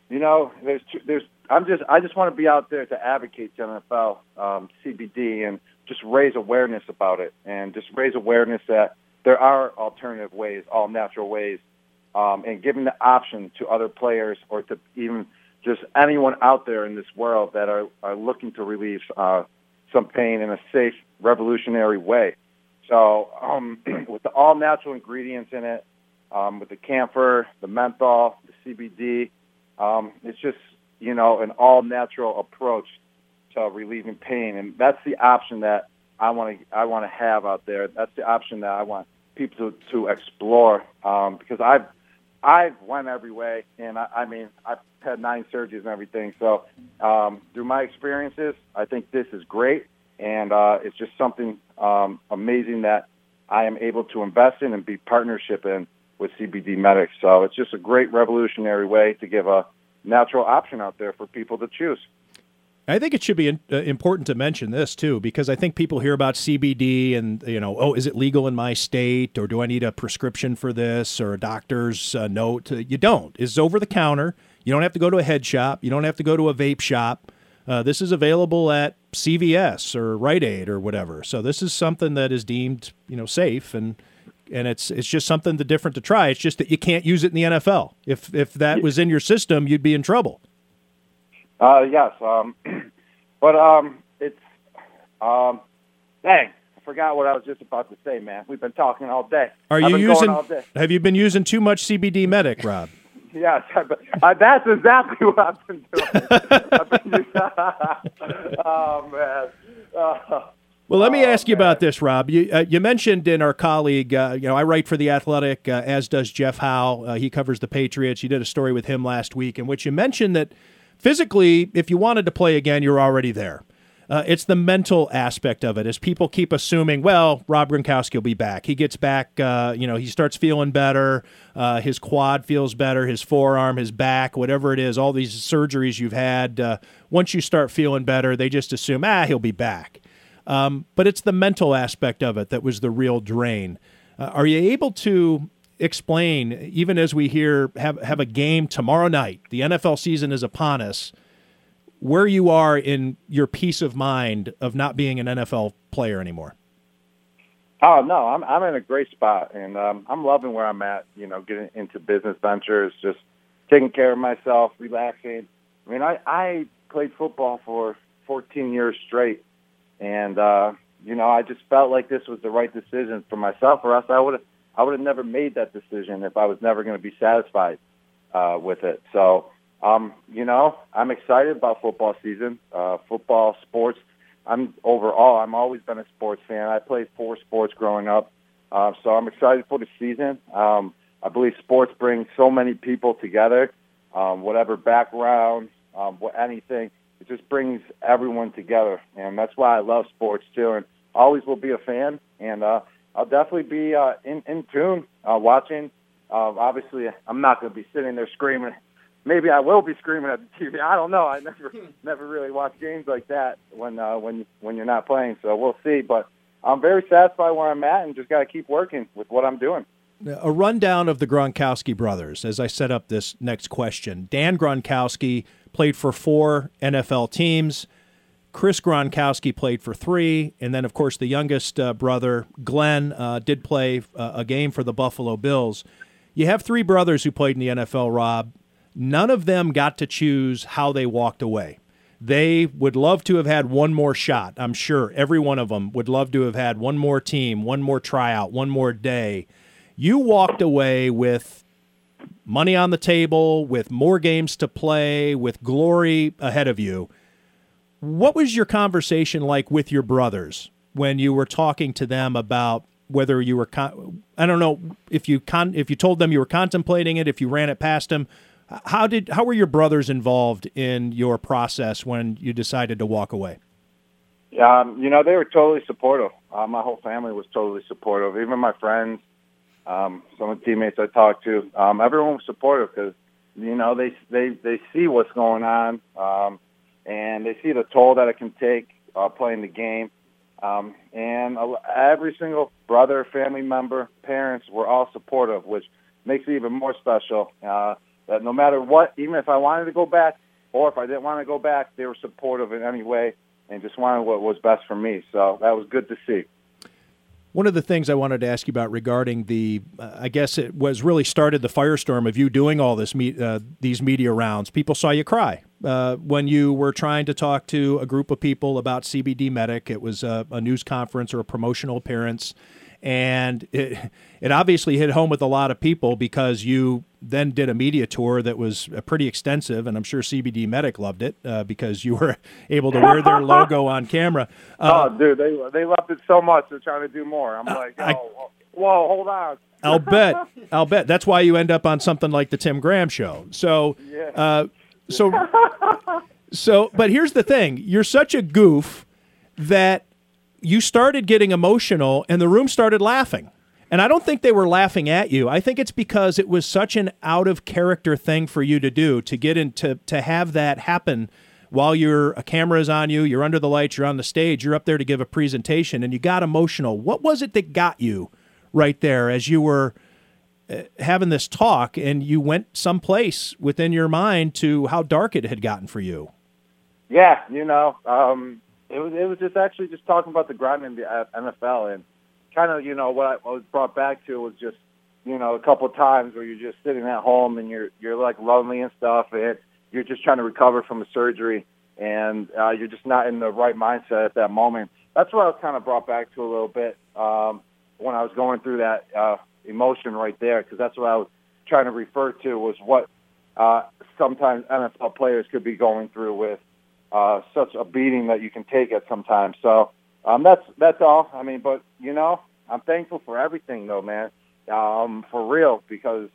you know, there's there's I'm just I just want to be out there to advocate to NFL um, CBD and just raise awareness about it and just raise awareness that there are alternative ways, all natural ways, um, and giving the option to other players or to even just anyone out there in this world that are, are looking to relieve uh, some pain in a safe, revolutionary way. So, um, with the all natural ingredients in it, um, with the camphor, the menthol, the CBD, um, it's just you know an all natural approach to relieving pain, and that's the option that I want to I want to have out there. That's the option that I want people to, to explore um, because I've I've went every way, and I, I mean I've had nine surgeries and everything. So um, through my experiences, I think this is great, and uh, it's just something um, amazing that I am able to invest in and be partnership in with CBD Medics. So it's just a great revolutionary way to give a natural option out there for people to choose. I think it should be uh, important to mention this too, because I think people hear about CBD and you know, oh, is it legal in my state, or do I need a prescription for this, or a doctor's uh, note? You don't. It's over the counter. You don't have to go to a head shop. You don't have to go to a vape shop. Uh, this is available at CVS or Rite Aid or whatever. So this is something that is deemed you know safe and and it's it's just something different to try. It's just that you can't use it in the NFL. If if that was in your system, you'd be in trouble. Uh, yes, um, but um, it's um, dang, I forgot what I was just about to say, man. We've been talking all day. Are you using? Have you been using too much CBD Medic, Rob? yes, uh, that's exactly what I've been doing. I've been oh man. Uh, well, let me ask you about this, Rob. You, uh, you mentioned in our colleague, uh, you know, I write for The Athletic, uh, as does Jeff Howe. Uh, he covers the Patriots. You did a story with him last week in which you mentioned that physically, if you wanted to play again, you're already there. Uh, it's the mental aspect of it as people keep assuming, well, Rob Gronkowski will be back. He gets back, uh, you know, he starts feeling better. Uh, his quad feels better, his forearm, his back, whatever it is, all these surgeries you've had. Uh, once you start feeling better, they just assume, ah, he'll be back. Um, but it's the mental aspect of it that was the real drain. Uh, are you able to explain, even as we hear have have a game tomorrow night, the NFL season is upon us, where you are in your peace of mind of not being an NFL player anymore? Oh no, I'm I'm in a great spot, and um, I'm loving where I'm at. You know, getting into business ventures, just taking care of myself, relaxing. I mean, I I played football for 14 years straight and uh, you know, I just felt like this was the right decision for myself, or else I would have I would have never made that decision if I was never going to be satisfied uh, with it. So, um, you know, I'm excited about football season, uh, football, sports. I'm overall, I'm always been a sports fan. I played four sports growing up, uh, so I'm excited for the season. Um, I believe sports bring so many people together, um, whatever background, um, what anything it just brings everyone together, and that's why I love sports too. And always will be a fan, and uh, I'll definitely be uh, in in tune uh, watching. Uh, obviously, I'm not going to be sitting there screaming. Maybe I will be screaming at the TV. I don't know. I never never really watch games like that when uh, when when you're not playing. So we'll see. But I'm very satisfied where I'm at, and just got to keep working with what I'm doing. A rundown of the Gronkowski brothers as I set up this next question. Dan Gronkowski played for four NFL teams. Chris Gronkowski played for three, and then of course the youngest uh, brother Glenn uh, did play uh, a game for the Buffalo Bills. You have three brothers who played in the NFL. Rob, none of them got to choose how they walked away. They would love to have had one more shot. I'm sure every one of them would love to have had one more team, one more tryout, one more day. You walked away with money on the table, with more games to play, with glory ahead of you. What was your conversation like with your brothers when you were talking to them about whether you were con- I don't know if you con- if you told them you were contemplating it, if you ran it past them. How did how were your brothers involved in your process when you decided to walk away? Um, you know, they were totally supportive. Uh, my whole family was totally supportive. Even my friends, um, some of the teammates I talked to, um, everyone was supportive because you know they they they see what's going on, um, and they see the toll that it can take uh, playing the game. Um, and every single brother, family member, parents were all supportive, which makes it even more special. Uh, that no matter what, even if I wanted to go back or if I didn't want to go back, they were supportive in any way and just wanted what was best for me. So that was good to see. One of the things I wanted to ask you about regarding the, uh, I guess it was really started the firestorm of you doing all this me- uh, these media rounds. People saw you cry uh, when you were trying to talk to a group of people about CBD Medic. It was a, a news conference or a promotional appearance, and it it obviously hit home with a lot of people because you then did a media tour that was uh, pretty extensive, and I'm sure CBD Medic loved it uh, because you were able to wear their logo on camera. Uh, oh, dude, they they loved it so much. They're trying to do more. I'm like, oh, I, whoa, hold on. I'll bet. I'll bet. That's why you end up on something like the Tim Graham Show. So, uh, so, so. But here's the thing: you're such a goof that you started getting emotional, and the room started laughing. And I don't think they were laughing at you. I think it's because it was such an out of character thing for you to do to get into to have that happen while you're a camera is on you, you're under the lights, you're on the stage, you're up there to give a presentation, and you got emotional. What was it that got you right there as you were uh, having this talk and you went someplace within your mind to how dark it had gotten for you? Yeah, you know, um, it was it was just actually just talking about the grind in the uh, NFL and kind of, you know, what I was brought back to was just, you know, a couple of times where you're just sitting at home and you're you're like lonely and stuff, and you're just trying to recover from a surgery, and uh, you're just not in the right mindset at that moment. That's what I was kind of brought back to a little bit um, when I was going through that uh, emotion right there, because that's what I was trying to refer to was what uh, sometimes NFL players could be going through with uh, such a beating that you can take at sometimes. So um, that's that's all. I mean, but you know, I'm thankful for everything, though, man. Um, for real, because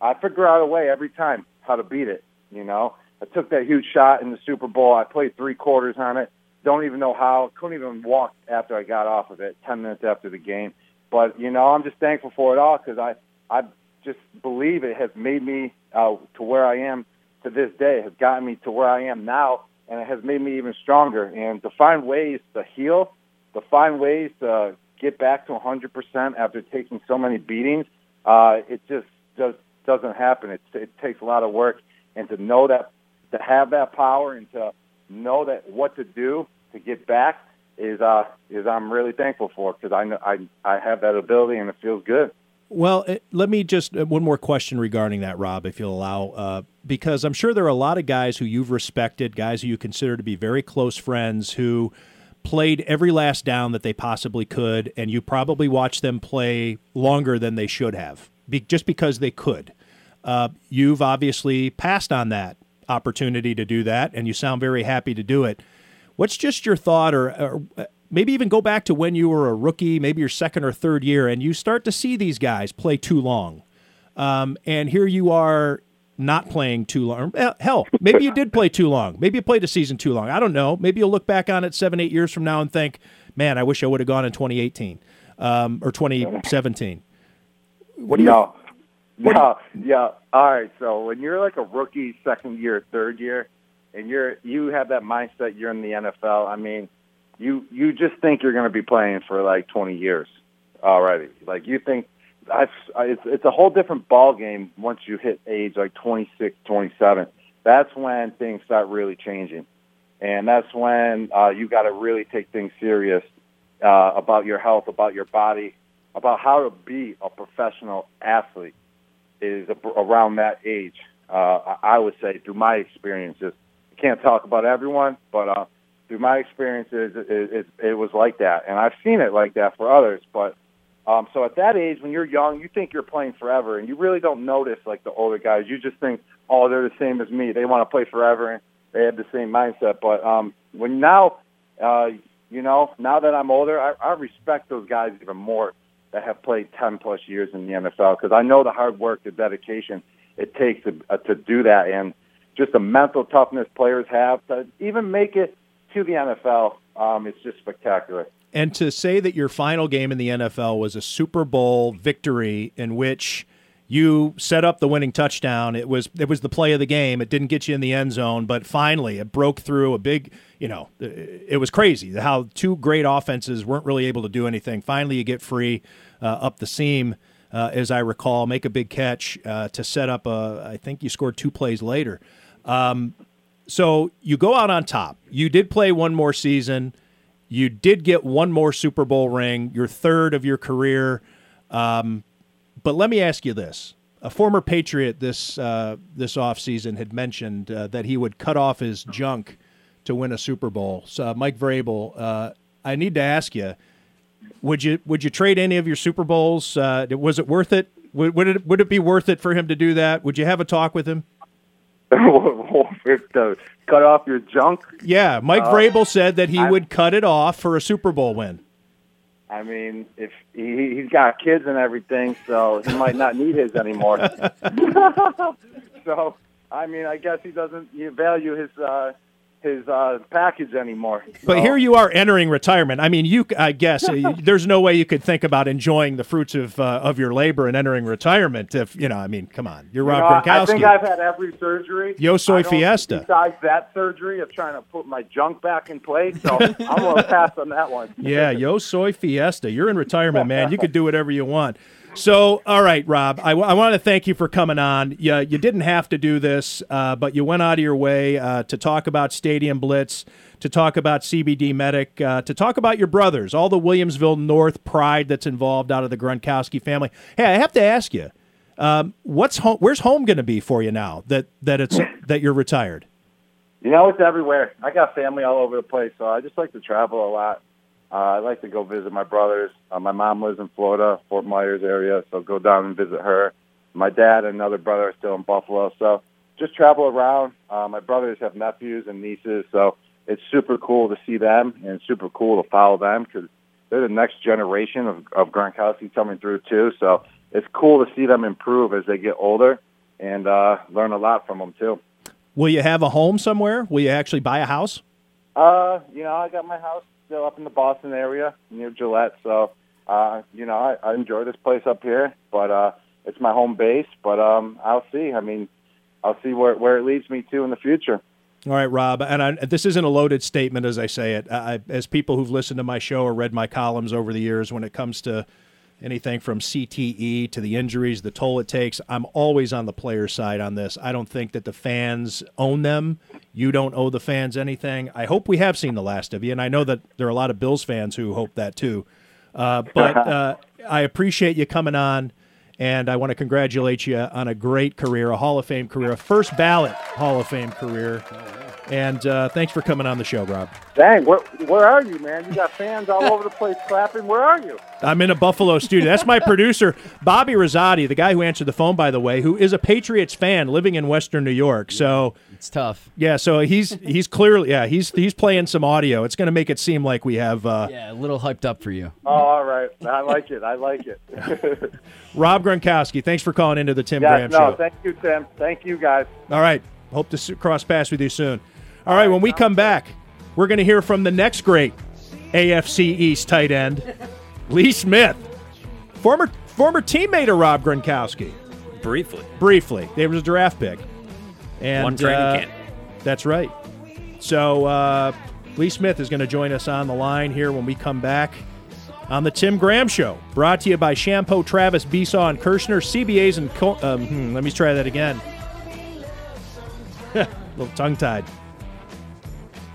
I figure out a way every time how to beat it. You know, I took that huge shot in the Super Bowl. I played three quarters on it. Don't even know how. Couldn't even walk after I got off of it. Ten minutes after the game. But you know, I'm just thankful for it all because I I just believe it has made me uh, to where I am to this day. Has gotten me to where I am now, and it has made me even stronger. And to find ways to heal to find ways to get back to 100% after taking so many beatings, uh, it just just doesn't happen. It, it takes a lot of work, and to know that, to have that power, and to know that what to do to get back is uh, is I'm really thankful for because I, I I have that ability and it feels good. Well, it, let me just uh, one more question regarding that, Rob, if you'll allow, uh, because I'm sure there are a lot of guys who you've respected, guys who you consider to be very close friends, who played every last down that they possibly could, and you probably watched them play longer than they should have, be, just because they could. Uh, you've obviously passed on that opportunity to do that, and you sound very happy to do it. What's just your thought, or, or maybe even go back to when you were a rookie, maybe your second or third year, and you start to see these guys play too long. Um, and here you are not playing too long. Hell, maybe you did play too long. Maybe you played a season too long. I don't know. Maybe you'll look back on it seven, eight years from now and think, man, I wish I would have gone in 2018 um, or 2017. What do you? No, no, yeah. All right. So when you're like a rookie, second year, third year, and you're you have that mindset, you're in the NFL. I mean, you you just think you're going to be playing for like 20 years already. Like you think I've, it's, it's a whole different ball game once you hit age like 26, 27. That's when things start really changing, and that's when uh, you got to really take things serious uh, about your health, about your body, about how to be a professional athlete. Is around that age. Uh, I would say through my experiences. I can't talk about everyone, but uh, through my experiences, it, it, it was like that, and I've seen it like that for others, but Um, so at that age, when you're young, you think you're playing forever, and you really don't notice like the older guys. You just think, oh, they're the same as me. They want to play forever, and they have the same mindset. But um, when now, uh, you know, now that I'm older, I, I respect those guys even more that have played 10 plus years in the NFL because I know the hard work, the dedication it takes to, uh, to do that, and just the mental toughness players have to even make it to the NFL. Um, it's just spectacular. And to say that your final game in the NFL was a Super Bowl victory in which you set up the winning touchdown. It was it was the play of the game. It didn't get you in the end zone, but finally it broke through a big. You know, it was crazy how two great offenses weren't really able to do anything. Finally, you get free uh, up the seam, uh, as I recall, make a big catch uh, to set up a. I think you scored two plays later. Um, so you go out on top. You did play one more season. You did get one more Super Bowl ring, your third of your career. Um, but let me ask you this: a former Patriot this uh, this offseason had mentioned uh, that he would cut off his junk to win a Super Bowl. So, uh, Mike Vrabel, uh, I need to ask you: would you would you trade any of your Super Bowls? Uh, was it worth it? Would, would it would it be worth it for him to do that? Would you have a talk with him? To cut off your junk? Yeah, Mike uh, Vrabel said that he I, would cut it off for a Super Bowl win. I mean, if he, he's got kids and everything, so he might not need his anymore. so, I mean, I guess he doesn't value his uh, his uh, package anymore. But so. here you are entering retirement. I mean, you I guess uh, there's no way you could think about enjoying the fruits of uh, of your labor and entering retirement. If you know, I mean, come on, you're Rob you know, Gronkowski. I think I've had every surgery. Yo soy fiesta. Besides that surgery of trying to put my junk back in place, so I'm going to pass on that one. yeah, yo soy fiesta. You're in retirement, man. You could do whatever you want. So, all right, Rob, I, want to thank you for coming on. You, you didn't have to do this, uh, but you went out of your way uh, to talk about Stadium Blitz, to talk about CBD Medic, uh, to talk about your brothers, all the Williamsville North pride that's involved out of the Gronkowski family. Hey, I have to ask you, um, what's home? Where's home going to be for you now that that it's that you're retired? You know, it's everywhere. I got family all over the place, so I just like to travel a lot. Uh, I like to go visit my brothers. Uh, my mom lives in Florida, Fort Myers area, so go down and visit her. My dad and another brother are still in Buffalo, so just travel around. Uh, my brothers have nephews and nieces, so it's super cool to see them and super cool to follow them because they're the next generation of, of Gronkowski coming through too. So it's cool to see them improve as they get older and uh, learn a lot from them too. Will you have a home somewhere? Will you actually buy a house? Uh, you know, I got my house still up in the Boston area near Gillette. So, uh, you know, I, I enjoy this place up here, but uh, it's my home base. But um, I'll see. I mean, I'll see where where it leads me to in the future. All right, Rob, and I, this isn't a loaded statement as I say it. I, as people who've listened to my show or read my columns over the years, when it comes to anything from CTE to the injuries, the toll it takes. I'm always on the player side on this. I don't think that the fans own them. You don't owe the fans anything. I hope we have seen the last of you, and I know that there are a lot of Bills fans who hope that too. Uh, but uh, I appreciate you coming on, and I want to congratulate you on a great career, a Hall of Fame career, a first ballot Hall of Fame career. And uh, thanks for coming on the show, Rob. Dang, where, where are you, man? You got fans all over the place clapping. Where are you? I'm in a Buffalo studio. That's my producer, Bobby Rosati, the guy who answered the phone, by the way, who is a Patriots fan living in Western New York. So it's tough. Yeah, so he's he's clearly yeah he's he's playing some audio. It's going to make it seem like we have uh, yeah a little hyped up for you. Oh, all right. I like it. I like it. Rob Gronkowski, thanks for calling into the Tim yes, Graham no, Show. Thank you, Tim. Thank you, guys. All right. Hope to cross paths with you soon. All right, when we come back, we're going to hear from the next great AFC East tight end, Lee Smith, former former teammate of Rob Gronkowski. Briefly. Briefly. There was a draft pick. And, One training uh, camp. That's right. So uh, Lee Smith is going to join us on the line here when we come back on the Tim Graham Show, brought to you by Chiampou Travis, Besaw, and Kershner, CBAs, and Co- um, hmm, let me try that again. a little tongue tied.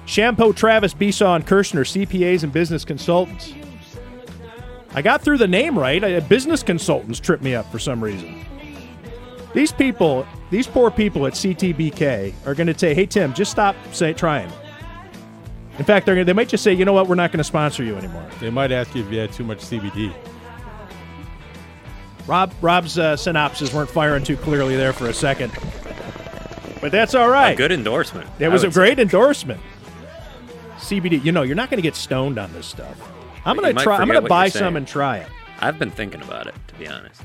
Chiampou Travis Besaw and Kershner, CPAs and business consultants. I got through the name right. I, business consultants tripped me up for some reason. These people, these poor people at CTBK are going to say, "Hey Tim, just stop say trying." In fact, they're gonna, they might just say, "You know what? We're not going to sponsor you anymore." They might ask you if you had too much CBD. Rob Rob's uh, synopses weren't firing too clearly there for a second, but that's all right. A good endorsement. It was a would great endorsement. CBD. You know, you're not going to get stoned on this stuff. I'm going to try. I'm going to buy some and try it. I've been thinking about it, to be honest.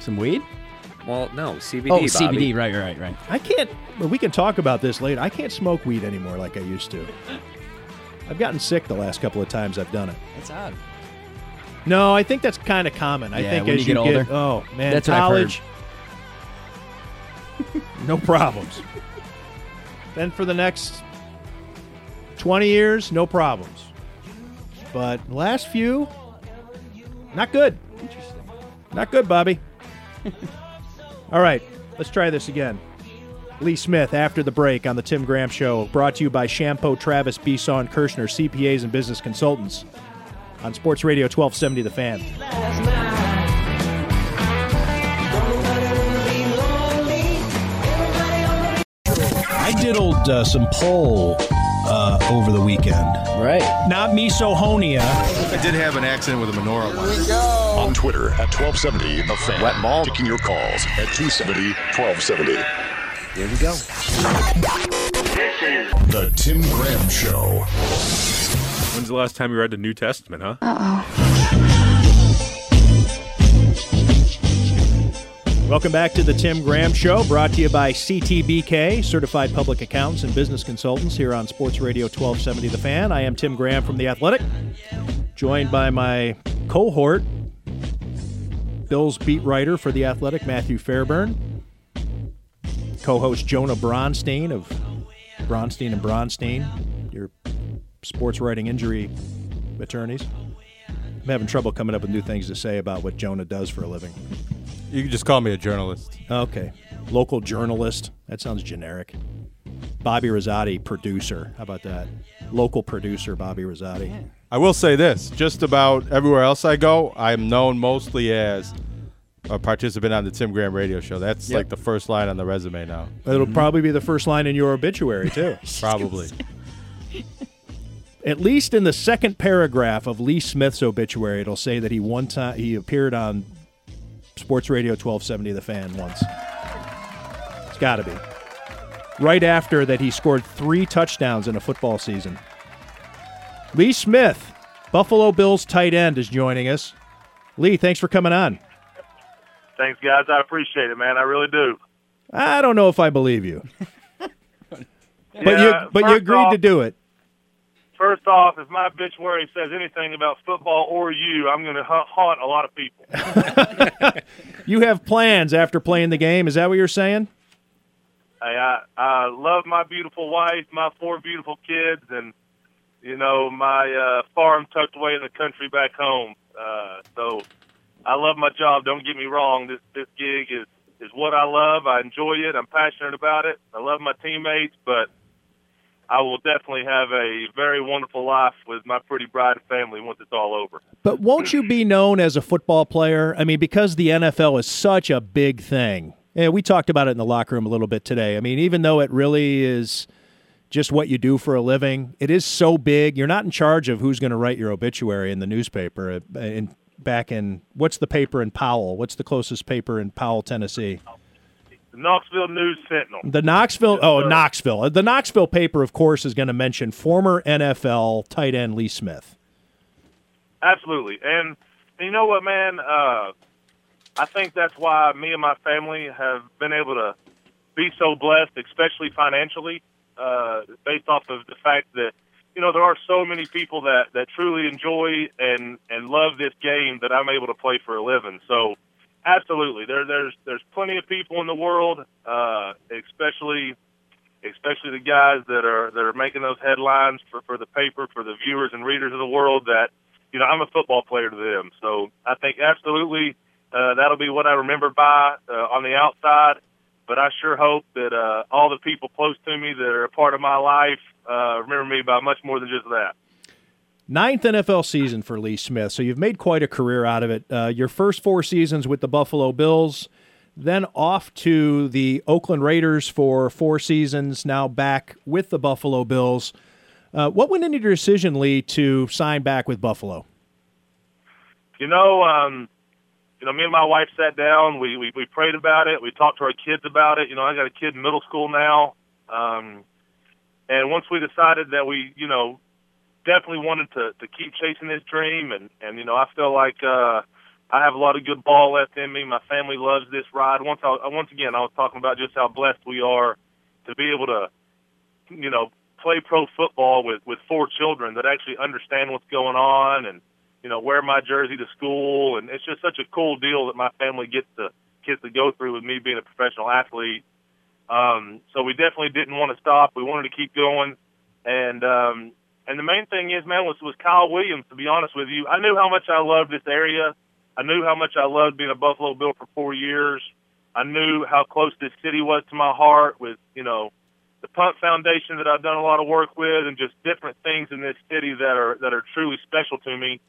Some weed? Well, no, CBD. oh, Bobby. CBD. Right, right, right. I can't. Well, we can talk about this later. I can't smoke weed anymore like I used to. I've gotten sick the last couple of times I've done it. That's odd. No, I think that's kind of common. I think when as you get older. oh man, That's what I've college, no problems. then for the next twenty years, no problems. But last few, not good. Not good, Bobby. All right, let's try this again. Lee Smith after the break on the Tim Graham Show, brought to you by Chiampou Travis Besaw Kershner, CPAs and business consultants on Sports Radio 1270 The Fan. I diddled uh, some pole uh, over the weekend. Right. Not misophonia. I did have an accident with a menorah once. On Twitter at 1270 The Fan. Wet Mall. Taking your calls at 270 1270. Here we go. The Tim Graham Show. When's the last time you read the New Testament, huh? Welcome back to the Tim Graham Show, brought to you by CTBK, Certified Public Accountants and Business Consultants, here on Sports Radio 1270 The Fan. I am Tim Graham from The Athletic, joined by my cohort, Bills beat writer for The Athletic, Matthew Fairburn, co host Jonah Bronstein of Bronstein and Bronstein, your sports writing injury attorneys. I'm having trouble coming up with new things to say about what Jonah does for a living. You can just call me a journalist. Okay. Local journalist. That sounds generic. Bobby Rosati, producer. How about that? Local producer, Bobby Rosati. I will say this: just about everywhere else I go, I'm known mostly as a participant on the Tim Graham Radio Show. That's Yep. like the first line on the resume now. It'll mm-hmm. probably be the first line in your obituary, too. Probably. At least in the second paragraph of Lee Smith's obituary, it'll say that he one time he appeared on Sports Radio 1270 The Fan once. It's got to be. Right after that, he scored three touchdowns in a football season. Lee Smith, Buffalo Bills tight end, is joining us. Lee, thanks for coming on. Thanks, guys. I appreciate it, man. I really do. I don't know if I believe you, but Yeah, you but you agreed off- to do it. First off, if my bitch obituary says anything about football or you, I'm going to ha- haunt a lot of people. You have plans after playing the game. Is that what you're saying? Hey, I, I love my beautiful wife, my four beautiful kids, and you know my uh, farm tucked away in the country back home. Uh, so I love my job. Don't get me wrong. This this gig is is what I love. I enjoy it. I'm passionate about it. I love my teammates, but I will definitely have a very wonderful life with my pretty bride and family once it's all over. But won't you be known as a football player? I mean, because the NFL is such a big thing. Yeah, we talked about it in the locker room a little bit today. I mean, even though it really is just what you do for a living, it is so big. You're not in charge of who's going to write your obituary in the newspaper. Uh, In back in what's the paper in Powell? What's the closest paper in Powell, Tennessee? The Knoxville News Sentinel. The Knoxville. Oh, Knoxville. The Knoxville paper, of course, is going to mention former NFL tight end Lee Smith. Absolutely. And you know what, man? Uh, I think that's why me and my family have been able to be so blessed, especially financially, uh, based off of the fact that, you know, there are so many people that, that truly enjoy and, and love this game that I'm able to play for a living. So, absolutely, there, there's there's plenty of people in the world, uh, especially especially the guys that are that are making those headlines for, for the paper, for the viewers and readers of the world that, you know, I'm a football player to them. So I think absolutely uh, that'll be what I remember by uh, on the outside. But I sure hope that uh, all the people close to me that are a part of my life uh, remember me by much more than just that. Ninth NFL season for Lee Smith, so you've made quite a career out of it. Uh, your first four seasons with the Buffalo Bills, then off to the Oakland Raiders for four seasons, now back with the Buffalo Bills. Uh, what went into your decision, Lee, to sign back with Buffalo? You know, um, you know, me and my wife sat down. We, we we prayed about it. We talked to our kids about it. You know, I got a kid in middle school now, um, and once we decided that we, you know, definitely wanted to to keep chasing this dream, and and you know, I feel like uh, I have a lot of good ball left in me. My family loves this ride. Once I once again, I was talking about just how blessed we are to be able to, you know, play pro football with with four children that actually understand what's going on and you know wear my jersey to school. And it's just such a cool deal that my family gets to gets to go through with me being a professional athlete. Um so we definitely didn't want to stop. We wanted to keep going. And um and the main thing is man was was Kyle Williams to be honest with you. I knew how much I loved this area. I knew how much I loved being a Buffalo Bill for 4 years. I knew how close this city was to my heart with you know the Punt Foundation that I've done a lot of work with, and just different things in this city that are that are truly special to me.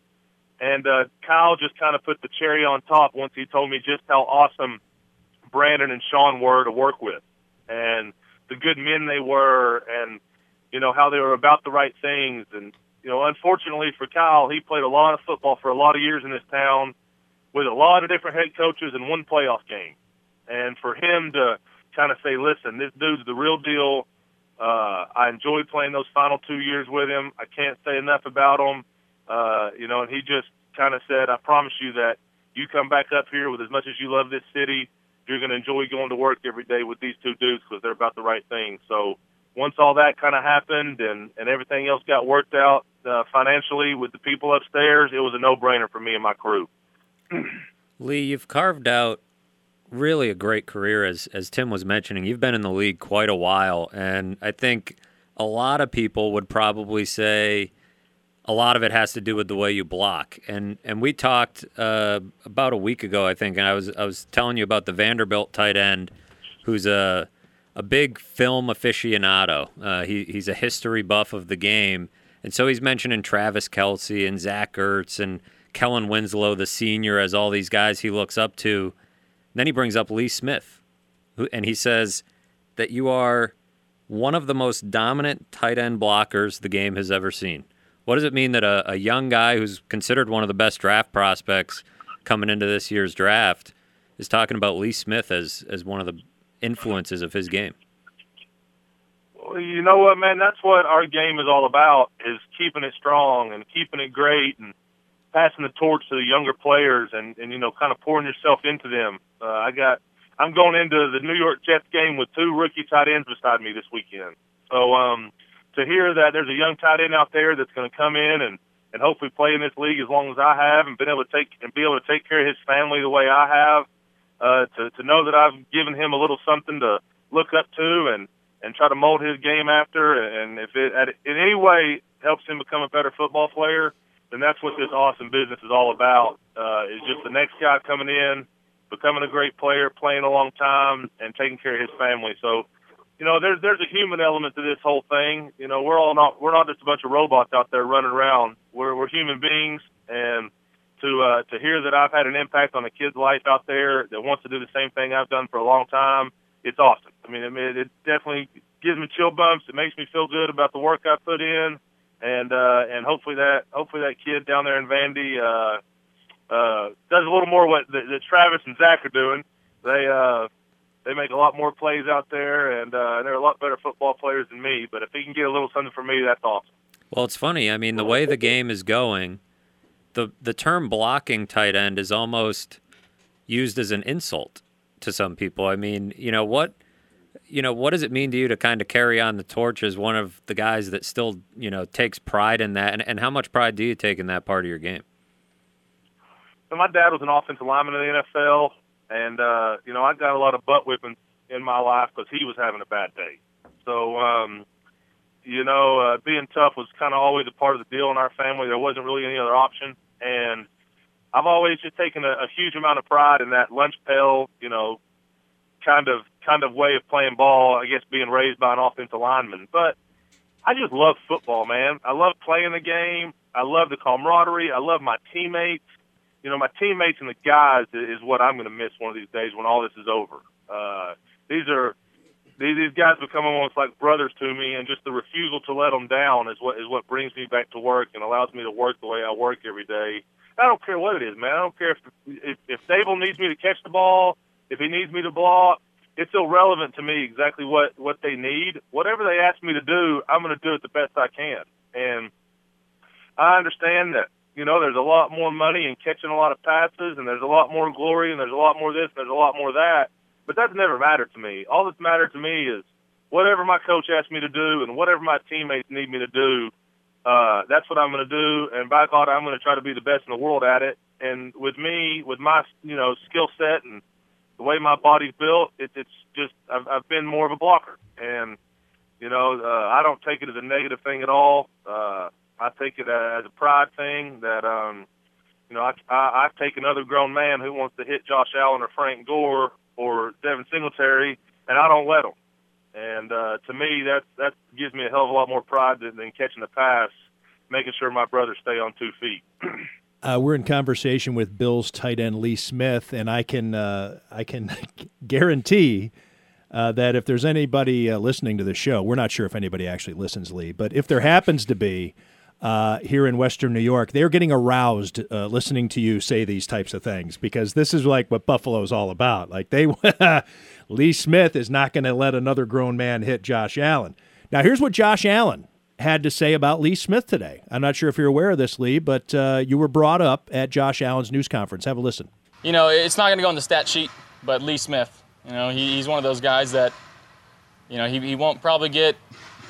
And uh, Kyle just kind of put the cherry on top once he told me just how awesome Brandon and Sean were to work with, and the good men they were, and you know how they were about the right things. And you know, unfortunately for Kyle, he played a lot of football for a lot of years in this town with a lot of different head coaches in one playoff game. And for him to kind of say, listen, this dude's the real deal. Uh, I enjoyed playing those final two years with him. I can't say enough about him. Uh, you know, and he just kind of said, I promise you that you come back up here with as much as you love this city, you're going to enjoy going to work every day with these two dudes because they're about the right thing. So once all that kind of happened and, and everything else got worked out uh, financially with the people upstairs, it was a no-brainer for me and my crew. Lee, you've carved out really a great career, as as Tim was mentioning. You've been in the league quite a while, and I think a lot of people would probably say a lot of it has to do with the way you block. And and we talked uh, about a week ago, I think, and I was I was telling you about the Vanderbilt tight end, who's a a big film aficionado. Uh, he he's a history buff of the game, and so he's mentioning Travis Kelce and Zach Ertz and Kellen Winslow, the senior, as all these guys he looks up to. Then he brings up Lee Smith, and he says that you are one of the most dominant tight end blockers the game has ever seen. What does it mean that a, a young guy who's considered one of the best draft prospects coming into this year's draft is talking about Lee Smith as as one of the influences of his game? Well, you know what, man? That's what our game is all about: is keeping it strong and keeping it great and passing the torch to the younger players and and you know kind of pouring yourself into them. Uh, I got I'm going into the New York Jets game with two rookie tight ends beside me this weekend. So um, to hear that there's a young tight end out there that's going to come in and and hopefully play in this league as long as I have and been able to take and be able to take care of his family the way I have. Uh, to to know that I've given him a little something to look up to and and try to mold his game after, and if it at, in any way helps him become a better football player, then that's what this awesome business is all about. Uh, is just the next guy coming in, becoming a great player, playing a long time, and taking care of his family. So, you know, there's there's a human element to this whole thing. You know, we're all not we're not just a bunch of robots out there running around. We're we're human beings, and to uh, to hear that I've had an impact on a kid's life out there that wants to do the same thing I've done for a long time, it's awesome. I mean, I mean, it definitely gives me chill bumps. It makes me feel good about the work I put in and uh, and hopefully that hopefully that kid down there in Vandy uh, uh, does a little more what that, that Travis and Zach are doing. They uh, they make a lot more plays out there, and uh, they're a lot better football players than me. But if he can get a little something from me, that's awesome. Well, it's funny. I mean, the way the game is going, the the term blocking tight end is almost used as an insult to some people. I mean, you know what you know, what does it mean to you to kind of carry on the torch as one of the guys that still, you know, takes pride in that? And, and how much pride do you take in that part of your game? So my dad was an offensive lineman in the NFL, and uh, you know, I got a lot of butt whipping in my life because he was having a bad day. So, um, you know, uh, being tough was kind of always a part of the deal in our family. There wasn't really any other option, and I've always just taken a, a huge amount of pride in that lunch pail, you know, kind of kind of way of playing ball. I guess being raised by an offensive lineman, but I just love football, man. I love playing the game. I love the camaraderie. I love my teammates. You know, my teammates and the guys is what I'm going to miss one of these days when all this is over. Uh, these are these, guys become almost like brothers to me, and just the refusal to let them down is what is what brings me back to work and allows me to work the way I work every day. I don't care what it is, man. I don't care if if, if Daboll needs me to catch the ball, if he needs me to block. It's irrelevant to me exactly what what they need. Whatever they ask me to do, I'm going to do it the best I can. And I understand that you know there's a lot more money in catching a lot of passes, and there's a lot more glory, and there's a lot more this, and there's a lot more that. But that's never mattered to me. All that's mattered to me is whatever my coach asks me to do, and whatever my teammates need me to do uh, that's what I'm going to do. And by God, I'm going to try to be the best in the world at it. And with me, with my you know skill set and the way my body's built, it, it's just I've, I've been more of a blocker. And you know, uh, I don't take it as a negative thing at all. Uh, I take it as a pride thing that um, you know I, I I take another grown man who wants to hit Josh Allen or Frank Gore or Devin Singletary, and I don't let him. And uh, to me, that that gives me a hell of a lot more pride than, than catching the pass, making sure my brothers stay on two feet. Uh, we're in conversation with Bills tight end Lee Smith, and I can uh, I can guarantee uh, that if there's anybody uh, listening to the show, we're not sure if anybody actually listens, Lee, but if there happens to be uh, here in Western New York, they're getting aroused uh, listening to you say these types of things because this is like what Buffalo's all about. Like they, Lee Smith is not going to let another grown man hit Josh Allen. Now, here's what Josh Allen had to say about Lee Smith today. I'm not sure if you're aware of this, Lee, but uh, you were brought up at Josh Allen's news conference. Have a listen. You know, it's not going to go on the stat sheet, but Lee Smith, you know, he, he's one of those guys that, you know, he, he won't probably get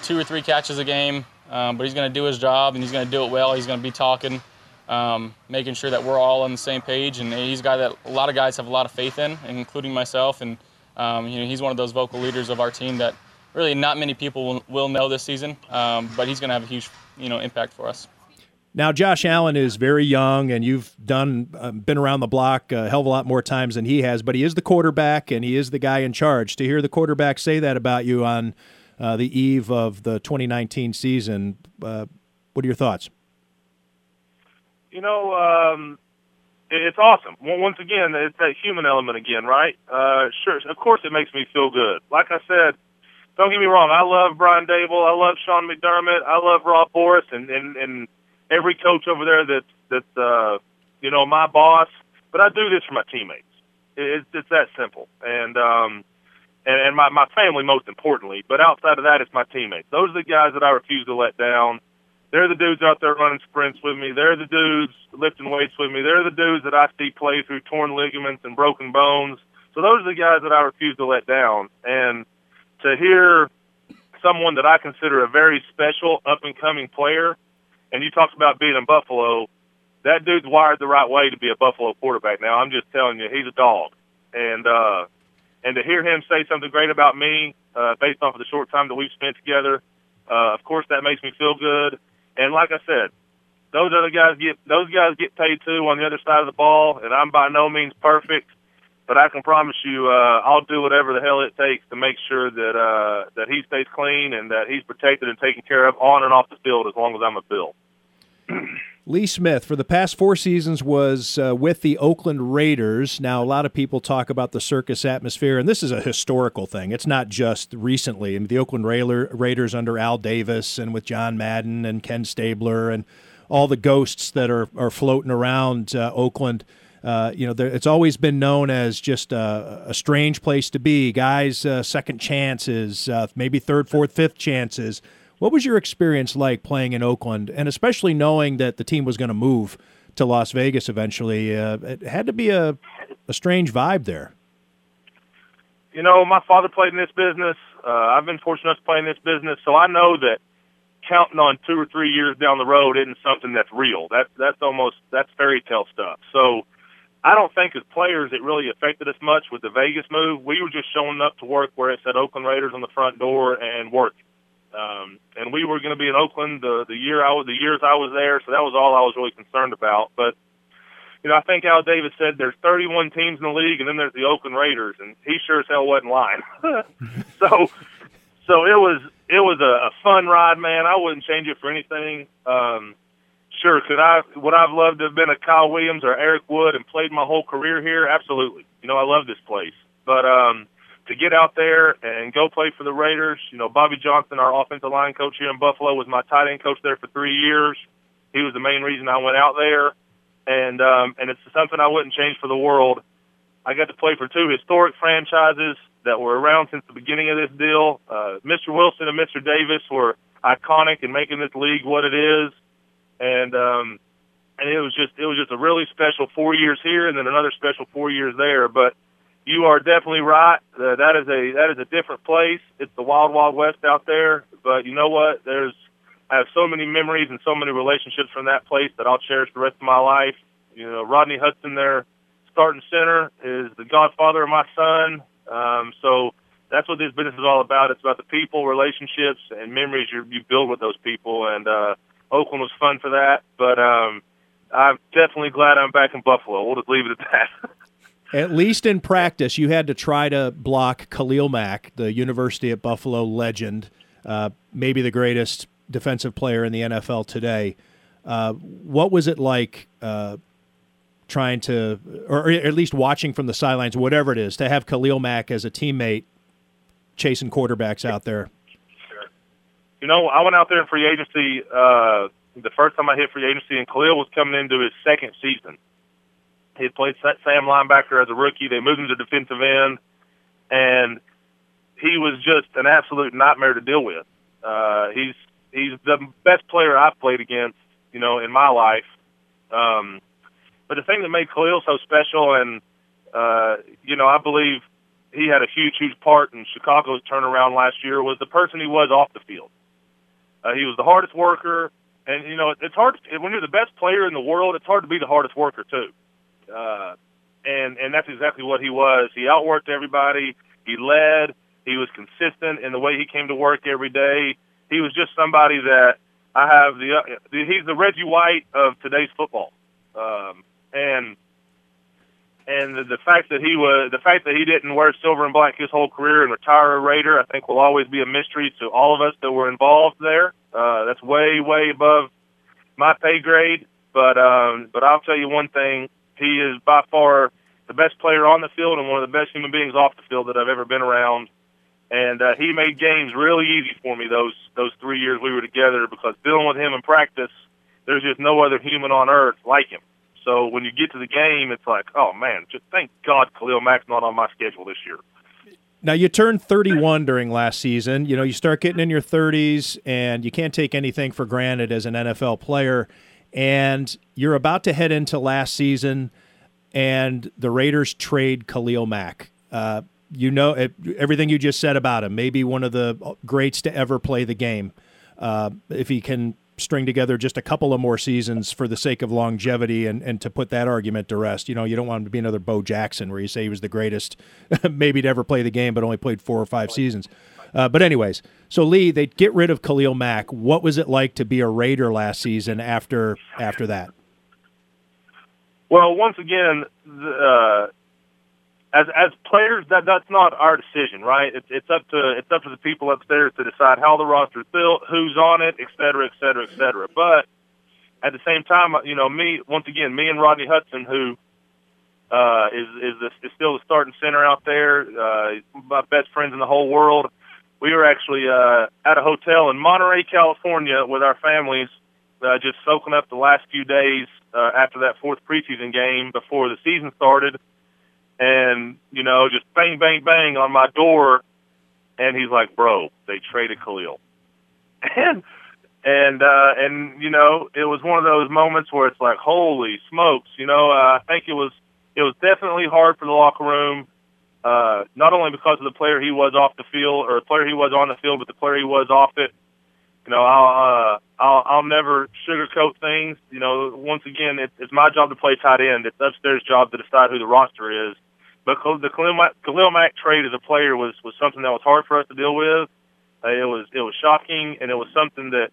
two or three catches a game, um, but he's going to do his job and he's going to do it well. He's going to be talking, um, making sure that we're all on the same page. And he's a guy that a lot of guys have a lot of faith in, including myself. And, um, you know, he's one of those vocal leaders of our team that really not many people will, will know this season, um, but he's going to have a huge you know impact for us. Now, Josh Allen is very young, and you've done uh, been around the block a hell of a lot more times than he has. But he is the quarterback, and he is the guy in charge. To hear the quarterback say that about you on uh, the eve of the 2019 season, uh, what are your thoughts? You know, um, it's awesome. Once again, it's that human element again, right? Uh, sure, of course, it makes me feel good. Like I said, don't get me wrong. I love Brian Daboll. I love Sean McDermott. I love Rob Boras and and, and every coach over there that's that's uh, you know my boss. But I do this for my teammates. It's it's that simple. And um, and, and my my family most importantly. But outside of that, it's my teammates. Those are the guys that I refuse to let down. They're the dudes out there running sprints with me. They're the dudes lifting weights with me. They're the dudes that I see play through torn ligaments and broken bones. So those are the guys that I refuse to let down. And to hear someone that I consider a very special up and coming player, and you talked about being in Buffalo, that dude's wired the right way to be a Buffalo quarterback. Now I'm just telling you, he's a dog, and uh, and to hear him say something great about me uh, based off of the short time that we've spent together, uh, of course that makes me feel good. And like I said, those other guys get those guys get paid too on the other side of the ball, and I'm by no means perfect but I can promise you, uh, I'll do whatever the hell it takes to make sure that uh, that he stays clean and that he's protected and taken care of on and off the field as long as I'm a Bill. Lee Smith, for the past four seasons, was uh, with the Oakland Raiders. Now, a lot of people talk about the circus atmosphere, and this is a historical thing. It's not just recently. I mean, the Oakland Raiders under Al Davis and with John Madden and Ken Stabler and all the ghosts that are, are floating around uh, Oakland – uh, you know, there, it's always been known as just a, a strange place to be. Guys, uh, second chances, uh, maybe third, fourth, fifth chances. What was your experience like playing in Oakland, and especially knowing that the team was going to move to Las Vegas eventually? Uh, it had to be a, a strange vibe there. You know, my father played in this business. Uh, I've been fortunate to play in this business, so I know that counting on two or three years down the road isn't something that's real. That that's almost that's fairy tale stuff. So I don't think as players it really affected us much with the Vegas move. We were just showing up to work where it said Oakland Raiders on the front door and work. Um, and we were going to be in Oakland the the year I was the years I was there, so that was all I was really concerned about. But you know, I think Al Davis said there's 31 teams in the league, and then there's the Oakland Raiders, and he sure as hell wasn't lying. so, so it was it was a, a fun ride, man. I wouldn't change it for anything. Um, Sure. Could I? Would I've loved to have been a Kyle Williams or Eric Wood and played my whole career here? Absolutely. You know, I love this place. But um, to get out there and go play for the Raiders, you know, Bobby Johnson, our offensive line coach here in Buffalo, was my tight end coach there for three years. He was the main reason I went out there. and um, and it's something I wouldn't change for the world. I got to play for two historic franchises that were around since the beginning of this deal. Uh, Mr. Wilson and Mr. Davis were iconic in making this league what it is, and um, and it was just it was just a really special four years here and then another special four years there. But you are definitely right. Uh, that is a that is a different place. It's the wild wild west out there. But you know what? There's I have so many memories and so many relationships from that place that I'll cherish the rest of my life. You know, Rodney Hudson there starting center is the godfather of my son. Um, so that's what this business is all about. It's about the people, relationships, and memories you, you build with those people. And uh, Oakland was fun for that. But um, I'm definitely glad I'm back in Buffalo. We'll just leave it at that. At least in practice, you had to try to block Khalil Mack, the University at Buffalo legend, uh, maybe the greatest defensive player in the NFL today. Uh, what was it like uh, trying to, or at least watching from the sidelines, whatever it is, to have Khalil Mack as a teammate chasing quarterbacks out there? You know, I went out there in free agency uh, the first time I hit free agency, and Khalil was coming into his second season. He played Sam linebacker as a rookie. They moved him to defensive end, and he was just an absolute nightmare to deal with. Uh, he's he's the best player I've played against, you know, in my life. Um, but the thing that made Khalil so special, and uh, you know, I believe he had a huge, huge part in Chicago's turnaround last year, was the person he was off the field. Uh, he was the hardest worker, and you know, it's hard to, when you're the best player in the world. It's hard to be the hardest worker too. Uh, and and that's exactly what he was. He outworked everybody. He led. He was consistent in the way he came to work every day. He was just somebody that I have the. Uh, he's the Reggie White of today's football. Um, and and the, the fact that he was the fact that he didn't wear silver and black his whole career and retire a Raider, I think will always be a mystery to all of us that were involved there. Uh, that's way way above my pay grade. But um, but I'll tell you one thing: he is by far the best player on the field and one of the best human beings off the field that I've ever been around. And uh, he made games really easy for me those those three years we were together because dealing with him in practice, there's just no other human on earth like him. So when you get to the game, it's like, oh man, just thank God Khalil Mack's not on my schedule this year. Now you turned 31 during last season. You know, you start getting in your 30s, and you can't take anything for granted as an NFL player. And you're about to head into last season, and the Raiders trade Khalil Mack. Uh, you know everything you just said about him. Maybe one of the greats to ever play the game. Uh, if he can string together just a couple of more seasons for the sake of longevity and, and to put that argument to rest. You know, you don't want him to be another Bo Jackson where you say he was the greatest, maybe to ever play the game, but only played four or five seasons. Uh, but anyways, so Lee, they get rid of Khalil Mack. What was it like to be a Raider last season after after that? Well, once again, uh, as as players, that that's not our decision, right? It's it's up to it's up to the people upstairs to decide how the roster is built, who's on it, et cetera, et cetera, et cetera. But at the same time, you know, me once again, me and Rodney Hudson, who uh, is is, the, is still the starting center out there, uh, my best friends in the whole world. We were actually uh, at a hotel in Monterey, California, with our families, uh, just soaking up the last few days uh, after that fourth preseason game before the season started. And you know, just bang, bang, bang on my door, and he's like, "Bro, they traded Khalil," and and uh, and you know, it was one of those moments where it's like, "Holy smokes!" You know, uh, I think it was it was definitely hard for the locker room, uh, not only because of the player he was off the field or the player he was on the field, but the player he was off it. You know, I'll uh, I'll I'll never sugarcoat things. You know, once again, it, it's my job to play tight end. It's upstairs' job to decide who the roster is. But the Khalil Mack, trade as a player was was something that was hard for us to deal with. Uh, it was it was shocking, and it was something that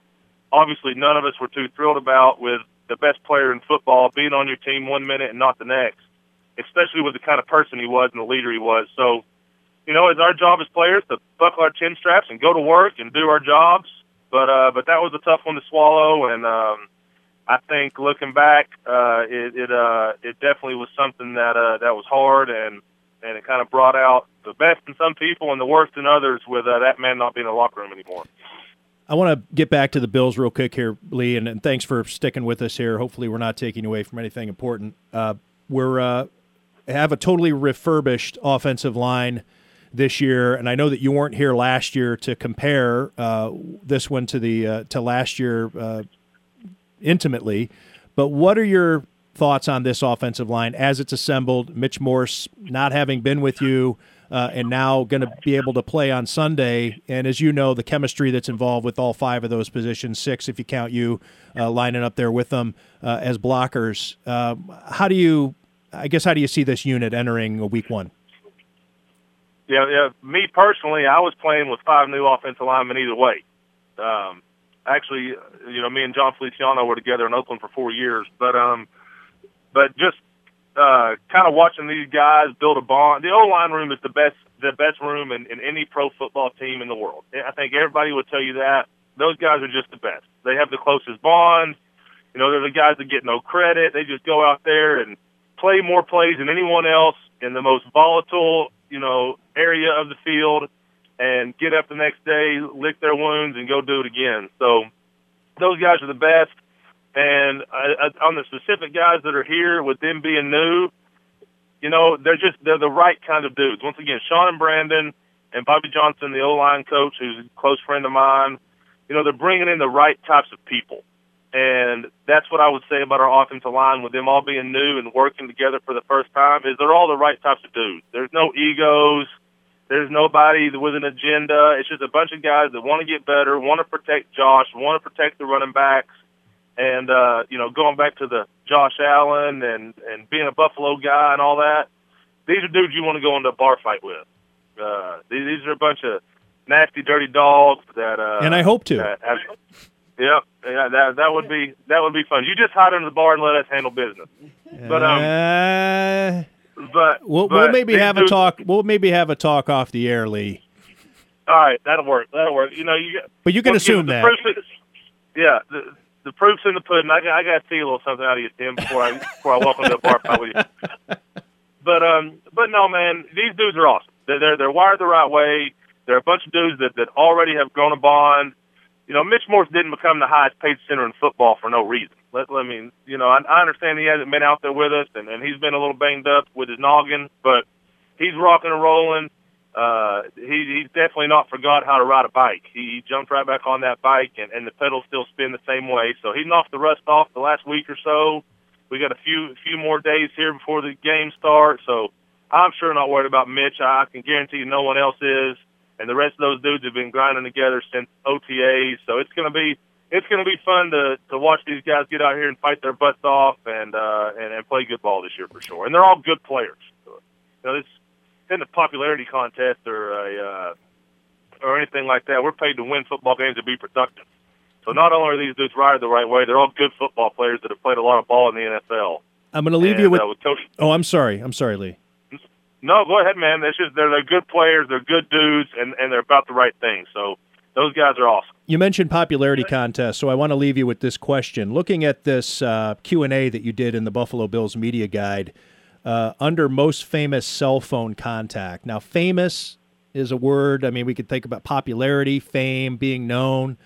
obviously none of us were too thrilled about. With the best player in football being on your team one minute and not the next, especially with the kind of person he was and the leader he was. So, you know, it's our job as players to buckle our chin straps and go to work and do our jobs. But uh, but that was a tough one to swallow, and um, I think looking back, uh, it it, uh, it definitely was something that uh, that was hard, and and it kind of brought out the best in some people and the worst in others. With uh, that man not being in the locker room anymore. I want to get back to the Bills real quick here, Lee, and, and, thanks for sticking with us here. Hopefully, we're not taking away from anything important. Uh, we're uh, have a totally refurbished offensive line this year, and I know that you weren't here last year to compare uh, this one to the uh, to last year uh, intimately. But what are your thoughts on this offensive line as it's assembled? Mitch Morse not having been with you. Uh, and now going to be able to play on Sunday. And as you know, the chemistry that's involved with all five of those positions, six if you count you uh, lining up there with them uh, as blockers. Um, how do you, I guess, how do you see this unit entering a week one? Yeah, yeah. Me personally, I was playing with five new offensive linemen either way. Um, actually, you know, me and Jon Feliciano were together in Oakland for four years, but um, but just uh, kind of watching these guys build a bond. The O line room is the best the best room in, in any pro football team in the world. I think everybody would tell you that. Those guys are just the best. They have the closest bond. You know, they're the guys that get no credit. They just go out there and play more plays than anyone else in the most volatile, you know, area of the field and get up the next day, lick their wounds, and go do it again. So those guys are the best. And uh, uh, on the specific guys that are here, with them being new, you know, they're just they're the right kind of dudes. Once again, Sean and Brandon and Bobby Johnson, the O line coach, who's a close friend of mine. You know, they're bringing in the right types of people, and that's what I would say about our offensive line. With them all being new and working together for the first time, is they're all the right types of dudes. There's no egos. There's nobody with an agenda. It's just a bunch of guys that want to get better, want to protect Josh, want to protect the running backs, and uh, you know, going back to the Josh Allen and and being a Buffalo guy and all that, these are dudes you want to go into a bar fight with. Uh, these, these are a bunch of nasty, dirty dogs that. Uh, and I hope to. Have, yep, yeah, that that would be that would be fun. You just hide under the bar and let us handle business. But um. Uh, but we'll, but we'll maybe have a talk. We'll maybe have a talk off the air, Lee. All right, that'll work. That'll work. You know, you. But you can assume the that. Proof is, yeah, the, the proof's in the pudding. I, I got to see a little something out of you, Tim, before I before I walk into the bar fight with you. But um, but no, man, these dudes are awesome. They're they're, they're wired the right way. They're a bunch of dudes that that already have grown a bond. You know, Mitch Morse didn't become the highest paid center in football for no reason. Let, let me, you know, I, I understand he hasn't been out there with us, and, and he's been a little banged up with his noggin, but he's rocking and rolling. Uh, he, he's definitely not forgot how to ride a bike. He, he jumped right back on that bike, and, and the pedals still spin the same way. So he's knocked the rust off the last week or so. We got a few few more days here before the game starts, so I'm sure not worried about Mitch. I can guarantee you no one else is, and the rest of those dudes have been grinding together since OTAs. So it's going to be it's going to be fun to to watch these guys get out here and fight their butts off and uh, and, and play good ball this year for sure. And they're all good players. So, you know, this isn't a popularity contest or a uh, or anything like that. We're paid to win football games and be productive. So not only are these dudes wired the right way, they're all good football players that have played a lot of ball in the NFL. I'm going to leave and, you with. Uh, with Coach, oh, I'm sorry. I'm sorry, Lee. No, go ahead, man. It's just they're they're good players, they're good dudes, and and they're about the right thing. So those guys are awesome. You mentioned popularity contest, so I want to leave you with this question. Looking at this uh, Q and A that you did in the Buffalo Bills media guide, uh, under most famous cell phone contact. Now, famous is a word. I mean, we could think about popularity, fame, being known.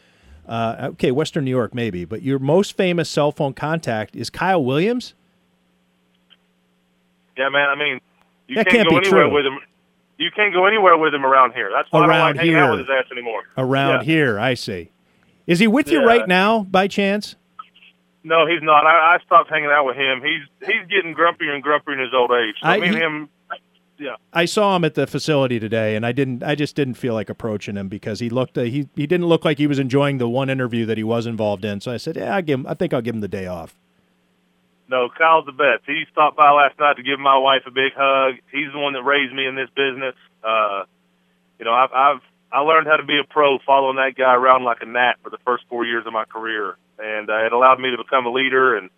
Uh, okay, Western New York maybe, but your most famous cell phone contact is Kyle Williams. Yeah, man. I mean, you That can't, can't go be anywhere true. with him. You can't go anywhere with him around here. That's why I Around don't like hanging out here. with his ass anymore. Around Yeah. here, I see. Is he with you right now, by chance? No, he's not. I, I stopped hanging out with him. He's he's getting grumpier and grumpier in his old age. So I- me and he- him, yeah. I saw him at the facility today, and I didn't. I just didn't feel like approaching him because he looked. Uh, he he didn't look like he was enjoying the one interview that he was involved in. So I said, "Yeah, I give him. I think I'll give him the day off." No, Kyle's the best. He stopped by last night to give my wife a big hug. He's the one that raised me in this business. Uh, you know, I've, I've I learned how to be a pro following that guy around like a gnat for the first four years of my career, and uh, it allowed me to become a leader and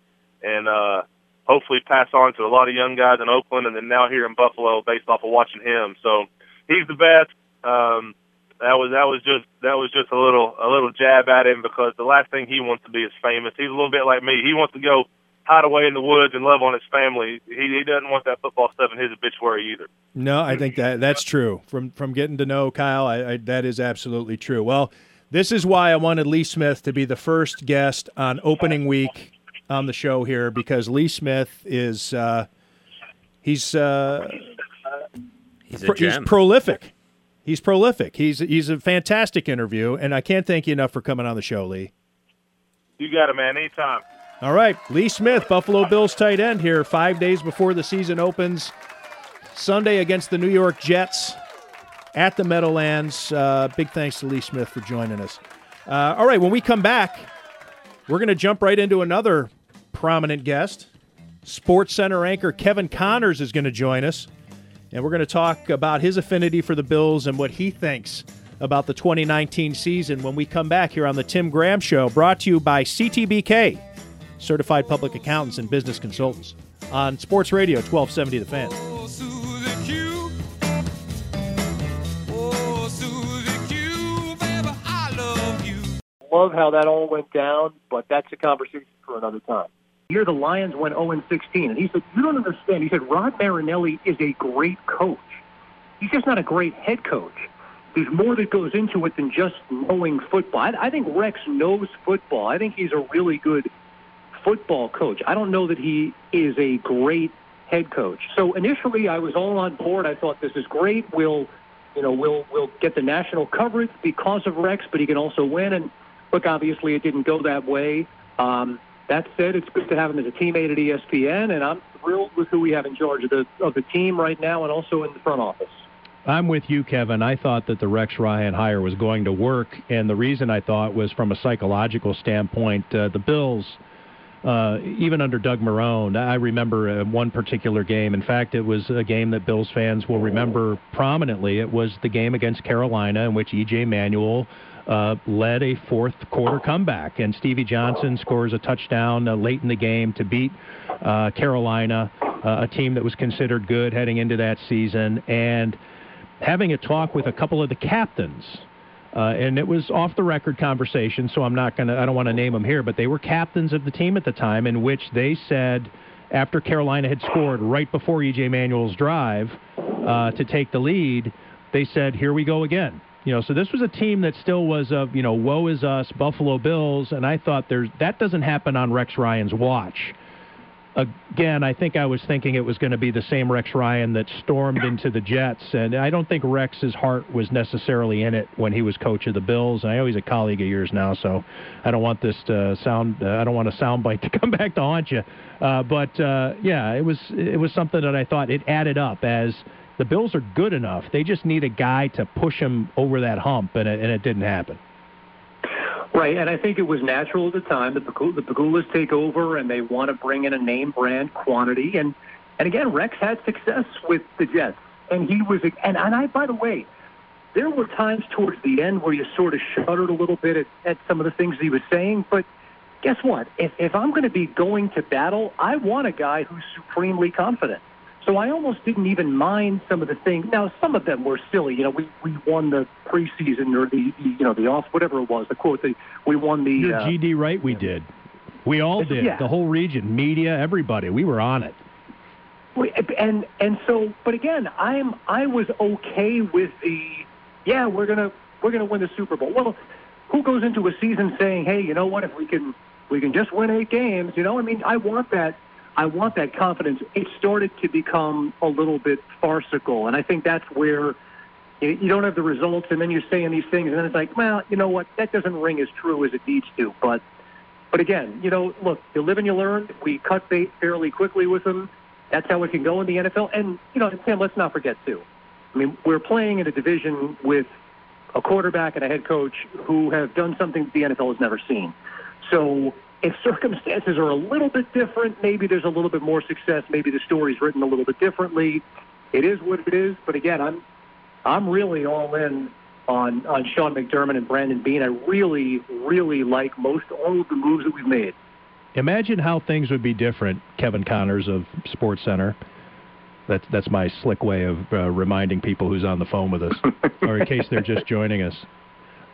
and uh, hopefully pass on to a lot of young guys in Oakland and then now here in Buffalo based off of watching him. So he's the best. Um, that was that was just that was just a little a little jab at him because the last thing he wants to be is famous. He's a little bit like me. He wants to go hide away in the woods and love on his family. He he doesn't want that football stuff in his obituary either. No, I think that that's true. From from getting to know Kyle, I, I, that is absolutely true. Well, This is why I wanted Lee Smith to be the first guest on opening week on the show here because Lee Smith is uh, he's uh, He's a pro- he's prolific. He's prolific. He's he's a fantastic interview, and I can't thank you enough for coming on the show, Lee. You got it, man. Anytime. All right, Lee Smith, Buffalo Bills tight end here, five days before the season opens. Sunday against the New York Jets at the Meadowlands. Uh, big thanks to Lee Smith for joining us. Uh, all right, when we come back, we're going to jump right into another prominent guest. SportsCenter anchor Kevin Connors is going to join us, and we're going to talk about his affinity for the Bills and what he thinks about the 2019 season when we come back here on the Tim Graham Show, brought to you by CTBK, Certified Public Accountants and Business Consultants, on Sports Radio 1270 The Fan. love how that all went down, but that's a conversation for another time. Here, the Lions went 0 16, and he said, "You don't understand." He said, "Rod Marinelli is a great coach. He's just not a great head coach. There's more that goes into it than just knowing football. I, I think Rex knows football. I think he's a really good football coach. I don't know that he is a great head coach. So initially, I was all on board. I thought this is great. We'll, you know, we'll we'll get the national coverage because of Rex, but he can also win. And look, obviously, it didn't go that way. Um, that said, it's good to have him as a teammate at ESPN, and I'm thrilled with who we have in charge of the of the team right now, and also in the front office. I'm with you, Kevin. I thought that the Rex Ryan hire was going to work, and the reason I thought was from a psychological standpoint. Uh, the Bills, uh, even under Doug Marrone, I remember uh, one particular game. In fact, it was a game that Bills fans will remember prominently. It was the game against Carolina in which E.J. Manuel uh, led a fourth quarter comeback, and Stevie Johnson scores a touchdown uh, late in the game to beat uh, Carolina, uh, a team that was considered good heading into that season, and having a talk with a couple of the captains. Uh, and it was off the record conversation, so I'm not going to, I don't want to name them here, but they were captains of the team at the time, in which they said, after Carolina had scored right before E.J. Manuel's drive uh, to take the lead, they said, here we go again. You know, so this was a team that still was of, you know, woe is us, Buffalo Bills, and I thought there's that doesn't happen on Rex Ryan's watch. Again, I think I was thinking it was going to be the same Rex Ryan that stormed into the Jets, and I don't think Rex's heart was necessarily in it when he was coach of the Bills. And I know he's a colleague of yours now, so I don't want this to sound. Uh, I don't want a soundbite to come back to haunt you. Uh, but uh, yeah, it was it was something that I thought it added up as the Bills are good enough. They just need a guy to push them over that hump, and it, and it didn't happen. Right, and I think it was natural at the time that the the Pegulas take over and they want to bring in a name brand quantity. And and again, Rex had success with the Jets, and he was. And and I, by the way, there were times towards the end where you sort of shuddered a little bit at, at some of the things he was saying. But guess what? If if I'm going to be going to battle, I want a guy who's supremely confident. So I almost didn't even mind some of the things. Now, some of them were silly. You know, we, we won the preseason or the, you know the off whatever it was. The quote. The, we won the. You're uh, GD right. We did. We all did. Yeah. The whole region, media, everybody. We were on it. and and so, but again, I'm I was okay with the. Yeah, we're gonna we're gonna win the Super Bowl. Well, who goes into a season saying, hey, you know what? If we can we can just win eight games, you know, I mean, I want that. I want that confidence. It started to become a little bit farcical, and I think that's where you don't have the results, and then you're saying these things, and then it's like, well, you know what? That doesn't ring as true as it needs to. But, but again, you know, look, you live and you learn. We cut bait fairly quickly with them. That's how it can go in the NFL. And you know, Tim, let's not forget too. I mean, we're playing in a division with a quarterback and a head coach who have done something the NFL has never seen. So if circumstances are a little bit different, maybe there's a little bit more success. Maybe the story's written a little bit differently. It is what it is. But again, I'm I'm really all in on on Sean McDermott and Brandon Beane. I really, really like most all of the moves that we've made. Imagine how things would be different, Kevin Connors of SportsCenter. That's that's my slick way of uh, reminding people who's on the phone with us, or in case they're just joining us.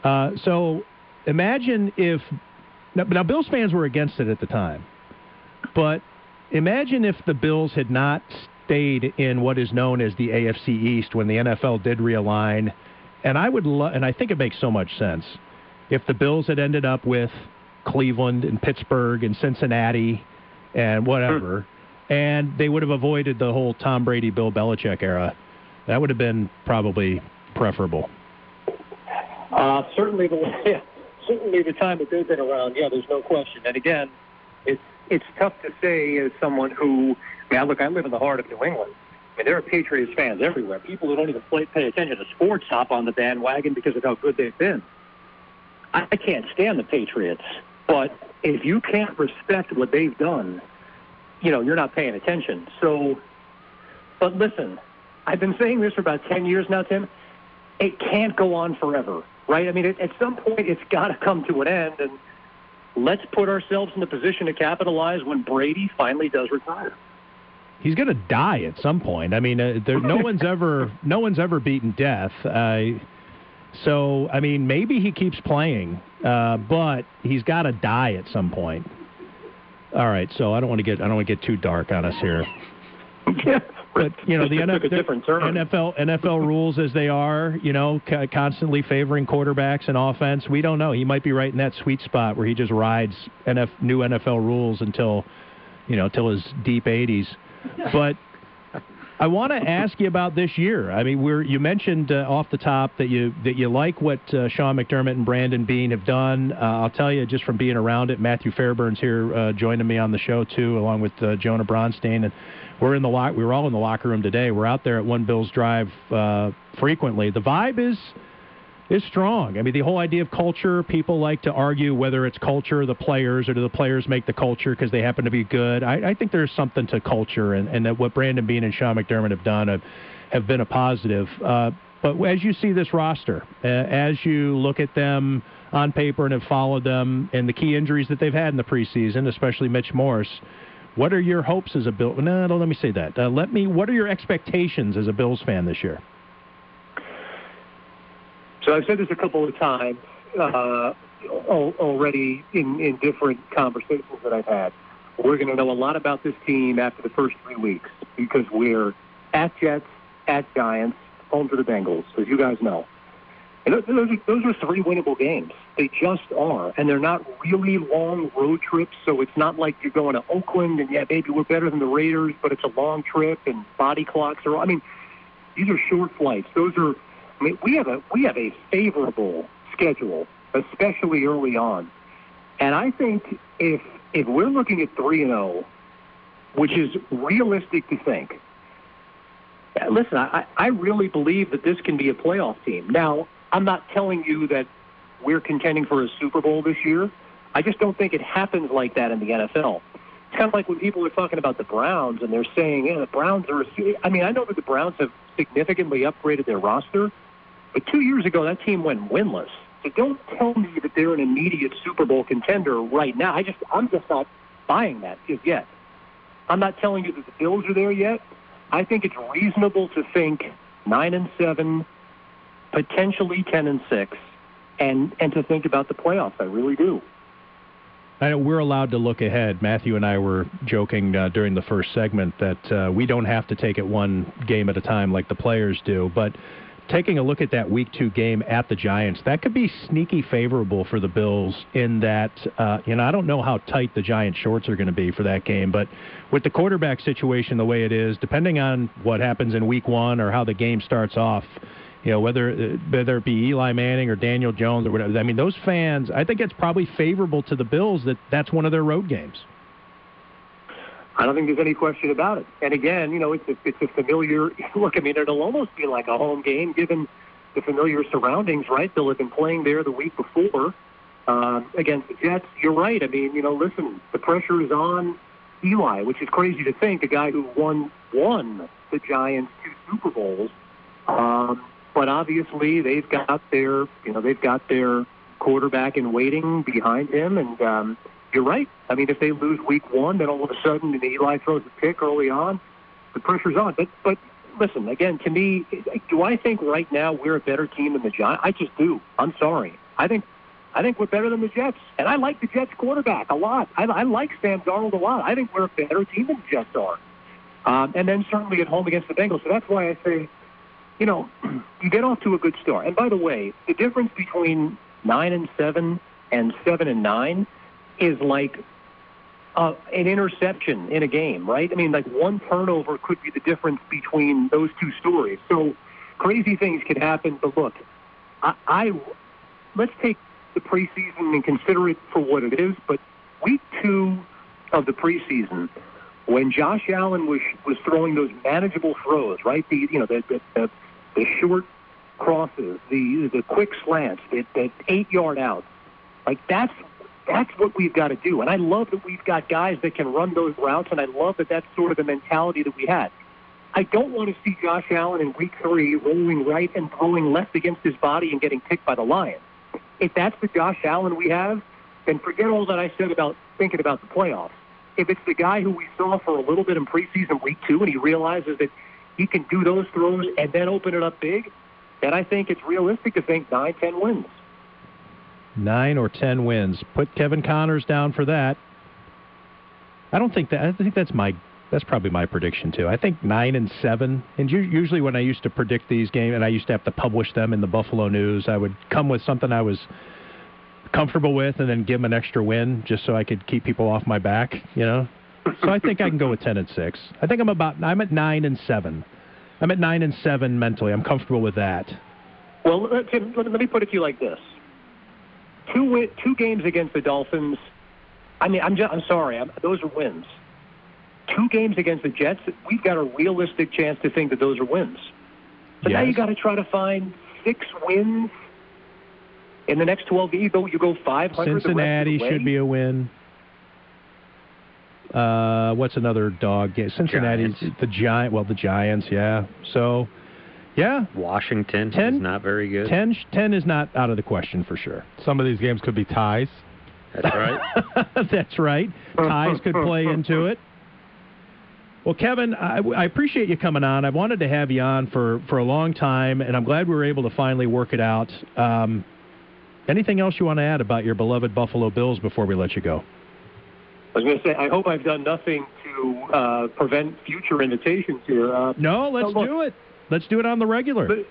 Uh, so, imagine if now, now Bills fans were against it at the time, but imagine if the Bills had not stayed in what is known as the AFC East when the NFL did realign, and I would lo- and I think it makes so much sense. if the Bills had ended up with Cleveland and Pittsburgh and Cincinnati and whatever, and they would have avoided the whole Tom Brady, Bill Belichick era. That would have been probably preferable. Uh, certainly the yeah, certainly the time that they've been around. Yeah, there's no question. And again, it's it's tough to say as someone who. I mean, look, I live in the heart of New England. I mean, there are Patriots fans everywhere. People who don't even play, pay attention to sports hop on the bandwagon because of how good they've been. I, I can't stand the Patriots, but if you can't respect what they've done, you know, you're not paying attention. So, but listen, I've been saying this for about 10 years now, Tim. It can't go on forever, right? I mean, at some point, it's got to come to an end, and let's put ourselves in the position to capitalize when Brady finally does retire. He's going to die at some point. I mean, uh, there, no one's ever no one's ever beaten death. Uh, so, I mean, maybe he keeps playing, uh, but he's got to die at some point. All right, so I don't want to get I don't want to get too dark on us here. but you know the NFL, NFL NFL rules as they are, you know, constantly favoring quarterbacks and offense. We don't know. He might be right in that sweet spot where he just rides NF, new NFL rules until, you know, till his deep 80s. But I want to ask you about this year. I mean, we're you mentioned uh, off the top that you that you like what uh, Sean McDermott and Brandon Beane have done. Uh, I'll tell you just from being around it. Matthew Fairburn's here uh, joining me on the show too, along with uh, Jonah Bronstein, and we're in the lock. We were all in the locker room today. We're out there at One Bills Drive uh, frequently. The vibe is is strong. I mean, the whole idea of culture, people like to argue whether it's culture the players, or do the players make the culture because they happen to be good. I, I think there's something to culture, and, and that what Brandon Beane and Sean McDermott have done have, have been a positive. Uh, but as you see this roster, uh, as you look at them on paper and have followed them, and the key injuries that they've had in the preseason, especially Mitch Morse, what are your hopes as a Bill? No, don't let me say that. Uh, let me. What are your expectations as a Bills fan this year? So I've said this a couple of times uh, already in, in different conversations that I've had. We're going to know a lot about this team after the first three weeks because we're at Jets, at Giants, home to the Bengals, as you guys know. And those are, those are three winnable games. They just are. And they're not really long road trips, so it's not like you're going to Oakland and, yeah, maybe we're better than the Raiders, but it's a long trip and body clocks are, all I mean, these are short flights. Those are I mean, we have a we have a favorable schedule, especially early on. And I think if if we're looking at three and zero, which is realistic to think, listen, I, I really believe that this can be a playoff team. Now, I'm not telling you that we're contending for a Super Bowl this year. I just don't think it happens like that in the NFL. It's kind of like when people are talking about the Browns and they're saying, yeah, the Browns are. A, I mean, I know that the Browns have significantly upgraded their roster, but two years ago, that team went winless. So don't tell me that they're an immediate Super Bowl contender right now. I just, I'm just not buying that just yet. I'm not telling you that the Bills are there yet. I think it's reasonable to think nine and seven, potentially ten and six, and and to think about the playoffs. I really do. I know we're allowed to look ahead. Matthew and I were joking uh, during the first segment that uh, we don't have to take it one game at a time like the players do, but taking a look at that week two game at the Giants, that could be sneaky favorable for the Bills in that, uh, you know, I don't know how tight the Giant shorts are going to be for that game, but with the quarterback situation the way it is, depending on what happens in week one or how the game starts off, you know, whether uh, whether it be Eli Manning or Daniel Jones or whatever, I mean, those fans, I think it's probably favorable to the Bills that that's one of their road games. I don't think there's any question about it. And again, you know, it's a, it's a familiar look. I mean, it'll almost be like a home game given the familiar surroundings, right? They'll have been playing there the week before um, against the Jets. You're right. I mean, you know, listen, the pressure is on Eli, which is crazy to think. A guy who won won the Giants two Super Bowls, um, but obviously they've got their, you know, they've got their quarterback in waiting behind him, and um, you're right. I mean, if they lose week one, then all of a sudden and Eli throws a pick early on, the pressure's on. But but listen, again, to me, do I think right now we're a better team than the Giants? I just do. I'm sorry. I think I think we're better than the Jets, and I like the Jets quarterback a lot. I, I like Sam Darnold a lot. I think we're a better team than the Jets are. Um, and then certainly at home against the Bengals. So that's why I say, you know, you get off to a good start. And by the way, the difference between nine and seven and seven and nine is like uh, an interception in a game, right? I mean, like one turnover could be the difference between those two stories. So crazy things can happen. But look, I, I let's take the preseason and consider it for what it is. But week two of the preseason, when Josh Allen was was throwing those manageable throws, right? The you know the the, the, the short crosses, the the quick slants, the, the eight yard outs, like that's that's what we've got to do. And I love that we've got guys that can run those routes, and I love that that's sort of the mentality that we had. I don't want to see Josh Allen in week three rolling right and throwing left against his body and getting picked by the Lions. If that's the Josh Allen we have, then forget all that I said about thinking about the playoffs. If it's the guy who we saw for a little bit in preseason week two and he realizes that he can do those throws and then open it up big, then I think it's realistic to think nine, ten wins. Nine or ten wins. Put Kevin Connors down for that. I don't think that. I think that's my. That's probably my prediction too. I think nine and seven. And usually when I used to predict these games, and I used to have to publish them in the Buffalo News, I would come with something I was comfortable with, and then give them an extra win just so I could keep people off my back. You know. So I think I can go with ten and six. I think I'm about. I'm at nine and seven. I'm at nine and seven mentally. I'm comfortable with that. Well, Tim, let me put it to you like this: two win, two games against the Dolphins. I mean, I'm just, I'm sorry, I'm, those are wins. Two games against the Jets, we've got a realistic chance to think that those are wins. But yes. now you got to try to find six wins in the next 12 games. You go, you go 500. Cincinnati should be a win. Uh, what's another dog game? Cincinnati, Giants. the Giant. Well, the Giants, yeah. So, yeah. Washington 10, is not very good. 10, 10 is not out of the question for sure. Some of these games could be ties. That's right. That's right. Ties could play into it. Well, Kevin, I, I, appreciate you coming on. I've wanted to have you on for, for a long time, and I'm glad we were able to finally work it out. Um, anything else you want to add about your beloved Buffalo Bills before we let you go? I was going to say, I hope I've done nothing to uh, prevent future invitations here. Uh, no, let's do it. Let's do it on the regular.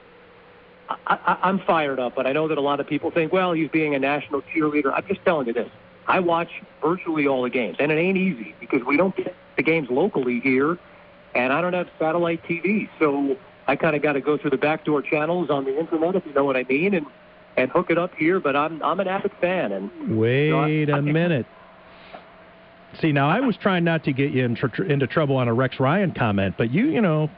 I, I, I'm fired up, but I know that a lot of people think, well, he's being a national cheerleader. I'm just telling you this. I watch virtually all the games, and it ain't easy because we don't get the games locally here, and I don't have satellite TV, so I kind of got to go through the backdoor channels on the internet, if you know what I mean, and and hook it up here. But I'm I'm an avid fan, and wait know, I, a minute. See, now I was trying not to get you in tr- into trouble on a Rex Ryan comment, but you, you know,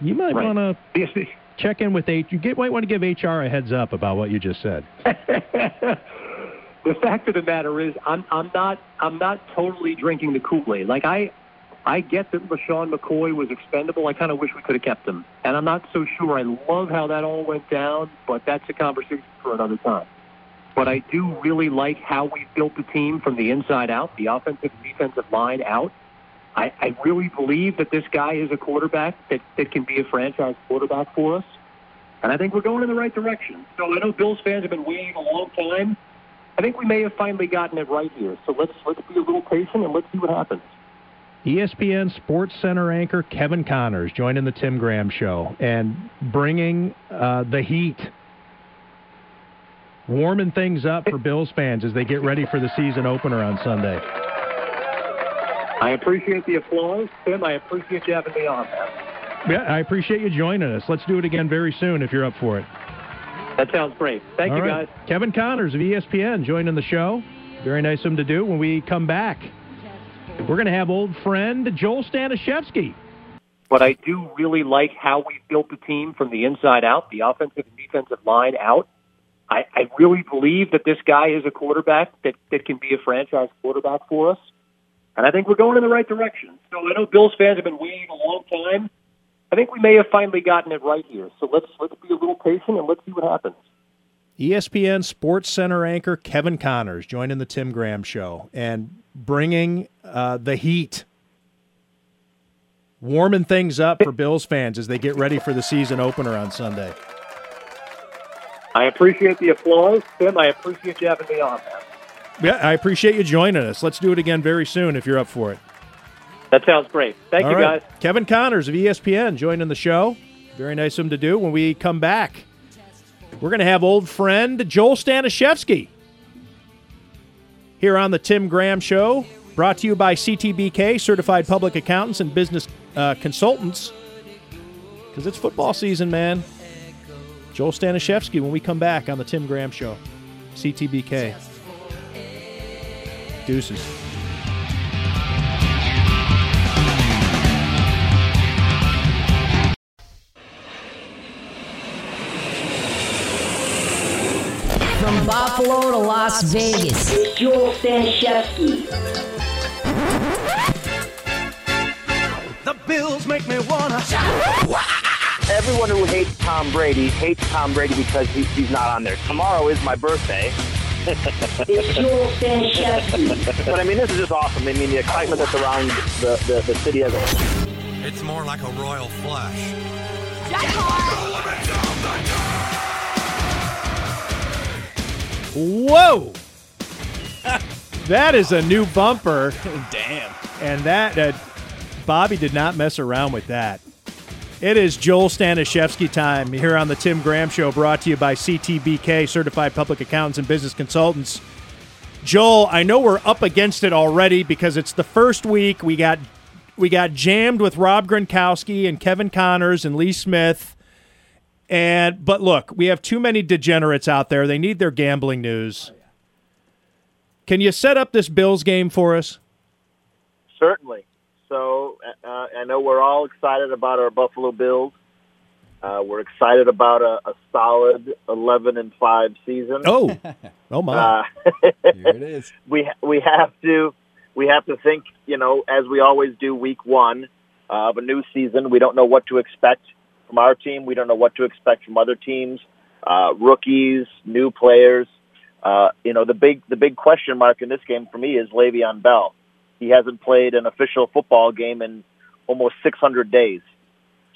you might right. want to check in with H. You get, might want to give HR a heads up about what you just said. the fact of the matter is, I'm I'm not I'm not totally drinking the Kool Aid. Like I I get that LeSean McCoy was expendable. I kind of wish we could have kept him, and I'm not so sure. I love how that all went down, but that's a conversation for another time. But I do really like how we built the team from the inside out, the offensive and defensive line out. I, I really believe that this guy is a quarterback that, that can be a franchise quarterback for us. And I think we're going in the right direction. So I know Bills fans have been waiting a long time. I think we may have finally gotten it right here. So let's let's be a little patient and let's see what happens. ESPN SportsCenter anchor Kevin Connors joining the Tim Graham Show and bringing uh, the heat warming things up for Bills fans as they get ready for the season opener on Sunday. I appreciate the applause, Tim. I appreciate you having me on, man. Yeah, I appreciate you joining us. Let's do it again very soon if you're up for it. That sounds great. Thank All you, right. guys. Kevin Connors of ESPN joining the show. Very nice of him to do. When we come back, we're going to have old friend Joel Stanishevsky. But I do really like how we built the team from the inside out, the offensive and defensive line out. I, I really believe that this guy is a quarterback that, that can be a franchise quarterback for us. And I think we're going in the right direction. So I know Bills fans have been waiting a long time. I think we may have finally gotten it right here. So let's let's be a little patient and let's see what happens. ESPN SportsCenter anchor Kevin Connors joining the Tim Graham Show and bringing uh, the heat, warming things up for Bills fans as they get ready for the season opener on Sunday. I appreciate the applause, Tim. I appreciate you having me on, man. Yeah, I appreciate you joining us. Let's do it again very soon if you're up for it. That sounds great. Thank All you, right. guys. Kevin Connors of ESPN joining the show. Very nice of him to do. When we come back, We're going to have old friend Joel Stanishevsky here on the Tim Graham Show, brought to you by CTBK, Certified Public Accountants and Business uh, Consultants. Because it's football season, man. Joel Stanishevsky when we come back on the Tim Graham Show. CTBK. Deuces. From Buffalo to Las Vegas. It's Joel Stanishevsky. The Bills make me wanna. Everyone who hates Tom Brady hates Tom Brady because he, he's not on there. Tomorrow is my birthday. It's Joel Stanishevsky. but I mean, this is just awesome. I mean, the excitement that's around the, the, the city as a whole. It's more like a royal flush. Whoa! that is a new bumper. Damn. And that, uh, Bobby did not mess around with that. It is Joel Stanishevsky time here on the Tim Graham Show, brought to you by CTBK, Certified Public Accountants and Business Consultants. Joel, I know we're up against it already because it's the first week. We got we got jammed with Rob Gronkowski and Kevin Connors and Lee Smith. And but look, we have too many degenerates out there. They need their gambling news. Can you set up this Bills game for us? Certainly. So uh, I know we're all excited about our Buffalo Bills. Uh, we're excited about a, a solid 11 and 5 season. Oh, oh my! Uh, Here it is. we we have to we have to think, you know, as we always do, week one uh, of a new season. We don't know what to expect from our team. We don't know what to expect from other teams, uh, rookies, new players. Uh, you know, the big the big question mark in this game for me is Le'Veon Bell. He hasn't played an official football game in almost 600 days.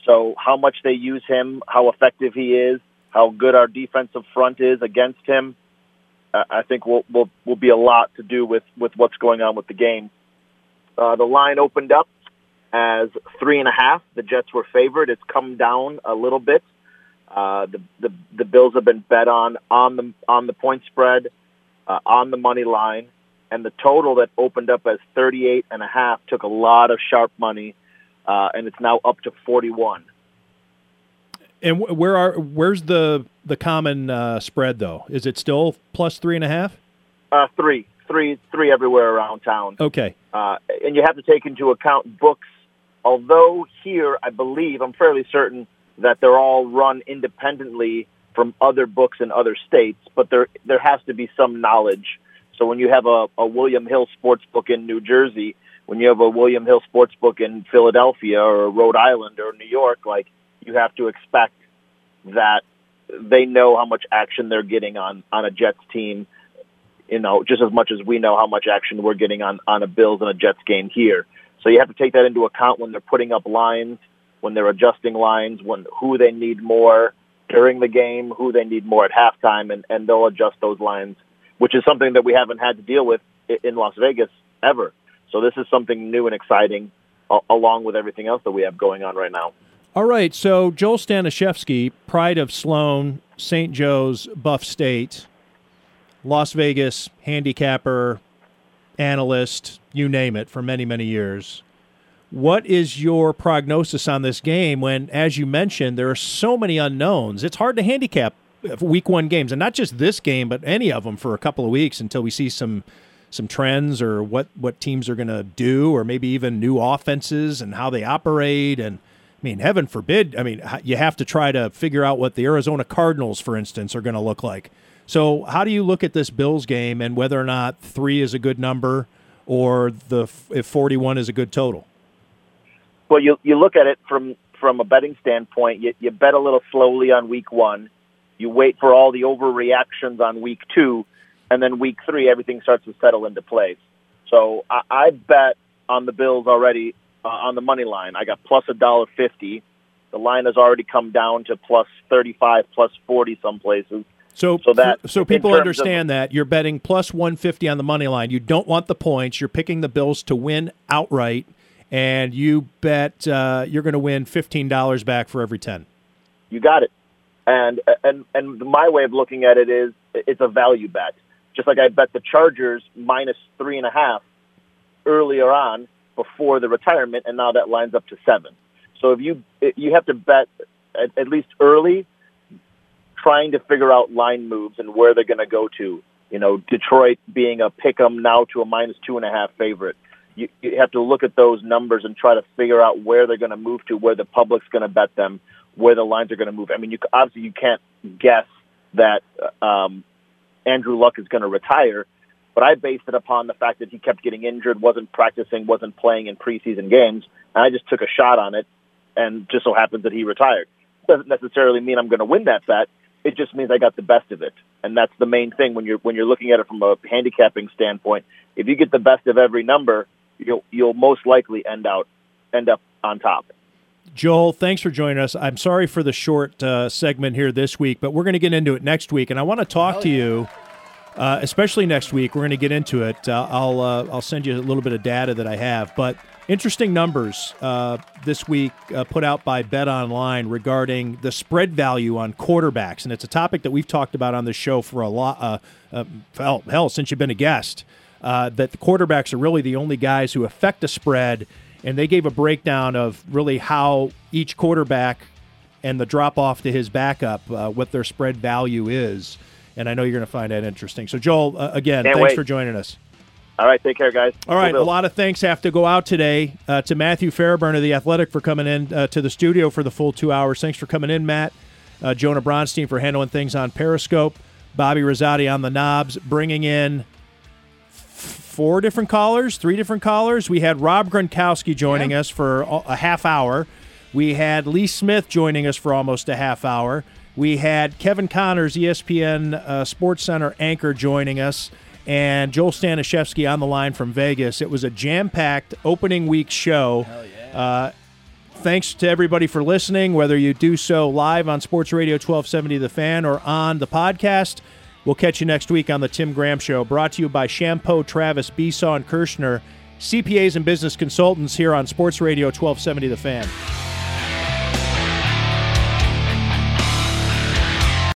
So how much they use him, how effective he is, how good our defensive front is against him, uh, I think will will will be a lot to do with with what's going on with the game. Uh, the line opened up as three and a half. The Jets were favored. It's come down a little bit. Uh, the, the the Bills have been bet on on the on the point spread, uh, on the money line, and the total that opened up as 38 and a half took a lot of sharp money, uh, and it's now up to 41. And where are where's the the common uh, spread though? Is it still plus three and a half? Uh, three, three, three everywhere around town. Okay. Uh, and you have to take into account books. Although here, I believe, I'm fairly certain that they're all run independently from other books in other states, but there there has to be some knowledge. So when you have a, a William Hill sports book in New Jersey, when you have a William Hill sports book in Philadelphia or Rhode Island or New York, like you have to expect that they know how much action they're getting on on a Jets team. You know, just as much as we know how much action we're getting on on a Bills and a Jets game here. So you have to take that into account when they're putting up lines, when they're adjusting lines, when who they need more during the game, who they need more at halftime, and and they'll adjust those lines, which is something that we haven't had to deal with in Las Vegas ever. So this is something new and exciting, along with everything else that we have going on right now. All right. So Joel Stanishevsky, pride of Sloan, St. Joe's, Buff State, Las Vegas handicapper, analyst, you name it, for many many years. What is your prognosis on this game when, as you mentioned, there are so many unknowns? It's hard to handicap week one games, and not just this game, but any of them for a couple of weeks until we see some some trends or what what teams are going to do, or maybe even new offenses and how they operate. And I mean, heaven forbid, I mean, you have to try to figure out what the Arizona Cardinals, for instance, are going to look like. So, how do you look at this Bills game and whether or not three is a good number or the if forty one is a good total? Well, you you look at it from from a betting standpoint. You, you bet a little slowly on week one. You wait for all the overreactions on week two, and then week three, everything starts to settle into place. So I, I bet on the Bills already uh, on the money line. I got plus a dollar fifty. The line has already come down to plus thirty five, plus forty some places. So, So that- so people terms of- understand that you're betting plus 150 on the money line. You don't want the points. You're picking the Bills to win outright, and you bet uh, you're going to win $15 back for every 10. You got it. And and and my way of looking at it is it's a value bet. Just like I bet the Chargers minus three and a half earlier on before the retirement, and now that lines up to seven. So if you you have to bet at, at least early, trying to figure out line moves and where they're going to go to. You know, Detroit being a pick 'em now to a minus two and a half favorite. You, you have to look at those numbers and try to figure out where they're going to move to, where the public's going to bet them, where the lines are going to move. I mean, you obviously you can't guess that um, Andrew Luck is going to retire, but I based it upon the fact that he kept getting injured, wasn't practicing, wasn't playing in preseason games, and I just took a shot on it, and just so happens that he retired. Doesn't necessarily mean I'm going to win that bet. It just means I got the best of it, and that's the main thing when you're when you're looking at it from a handicapping standpoint. If you get the best of every number, you'll you'll most likely end out end up on top. Joel, thanks for joining us. I'm sorry for the short uh, segment here this week, but we're going to get into it next week, and I want to talk oh, to you. Uh, especially next week, we're going to get into it. Uh, I'll uh, I'll send you a little bit of data that I have, but interesting numbers uh, this week uh, put out by Bet Online regarding the spread value on quarterbacks, and it's a topic that we've talked about on the show for a lot. hell, hell, since you've been a guest, that the quarterbacks are really the only guys who affect the spread and they gave a breakdown of really how each quarterback and the drop off to his backup, uh, what their spread value is. And I know you're going to find that interesting. So, Joel, uh, again, Can't thanks wait. for joining us. All right, take care, guys. All right, a lot of thanks have to go out today uh, to Matthew Fairburn of the Athletic for coming in uh, to the studio for the full two hours. Thanks for coming in, Matt. Uh, Jonah Bronstein for handling things on Periscope. Bobby Rosati on the knobs, bringing in four different callers, three different callers. We had Rob Gronkowski joining yeah. us for a half hour. We had Lee Smith joining us for almost a half hour. We had Kevin Connors, ESPN uh, SportsCenter anchor, joining us, and Joel Stanishevsky on the line from Vegas. It was a jam-packed opening week show. Yeah. Uh, thanks to everybody for listening, whether you do so live on Sports Radio 1270 The Fan or on the podcast. We'll catch you next week on the Tim Graham Show, brought to you by Chiampou, Travis, Besaw, and Kershner, CPAs and business consultants here on Sports Radio 1270 The Fan.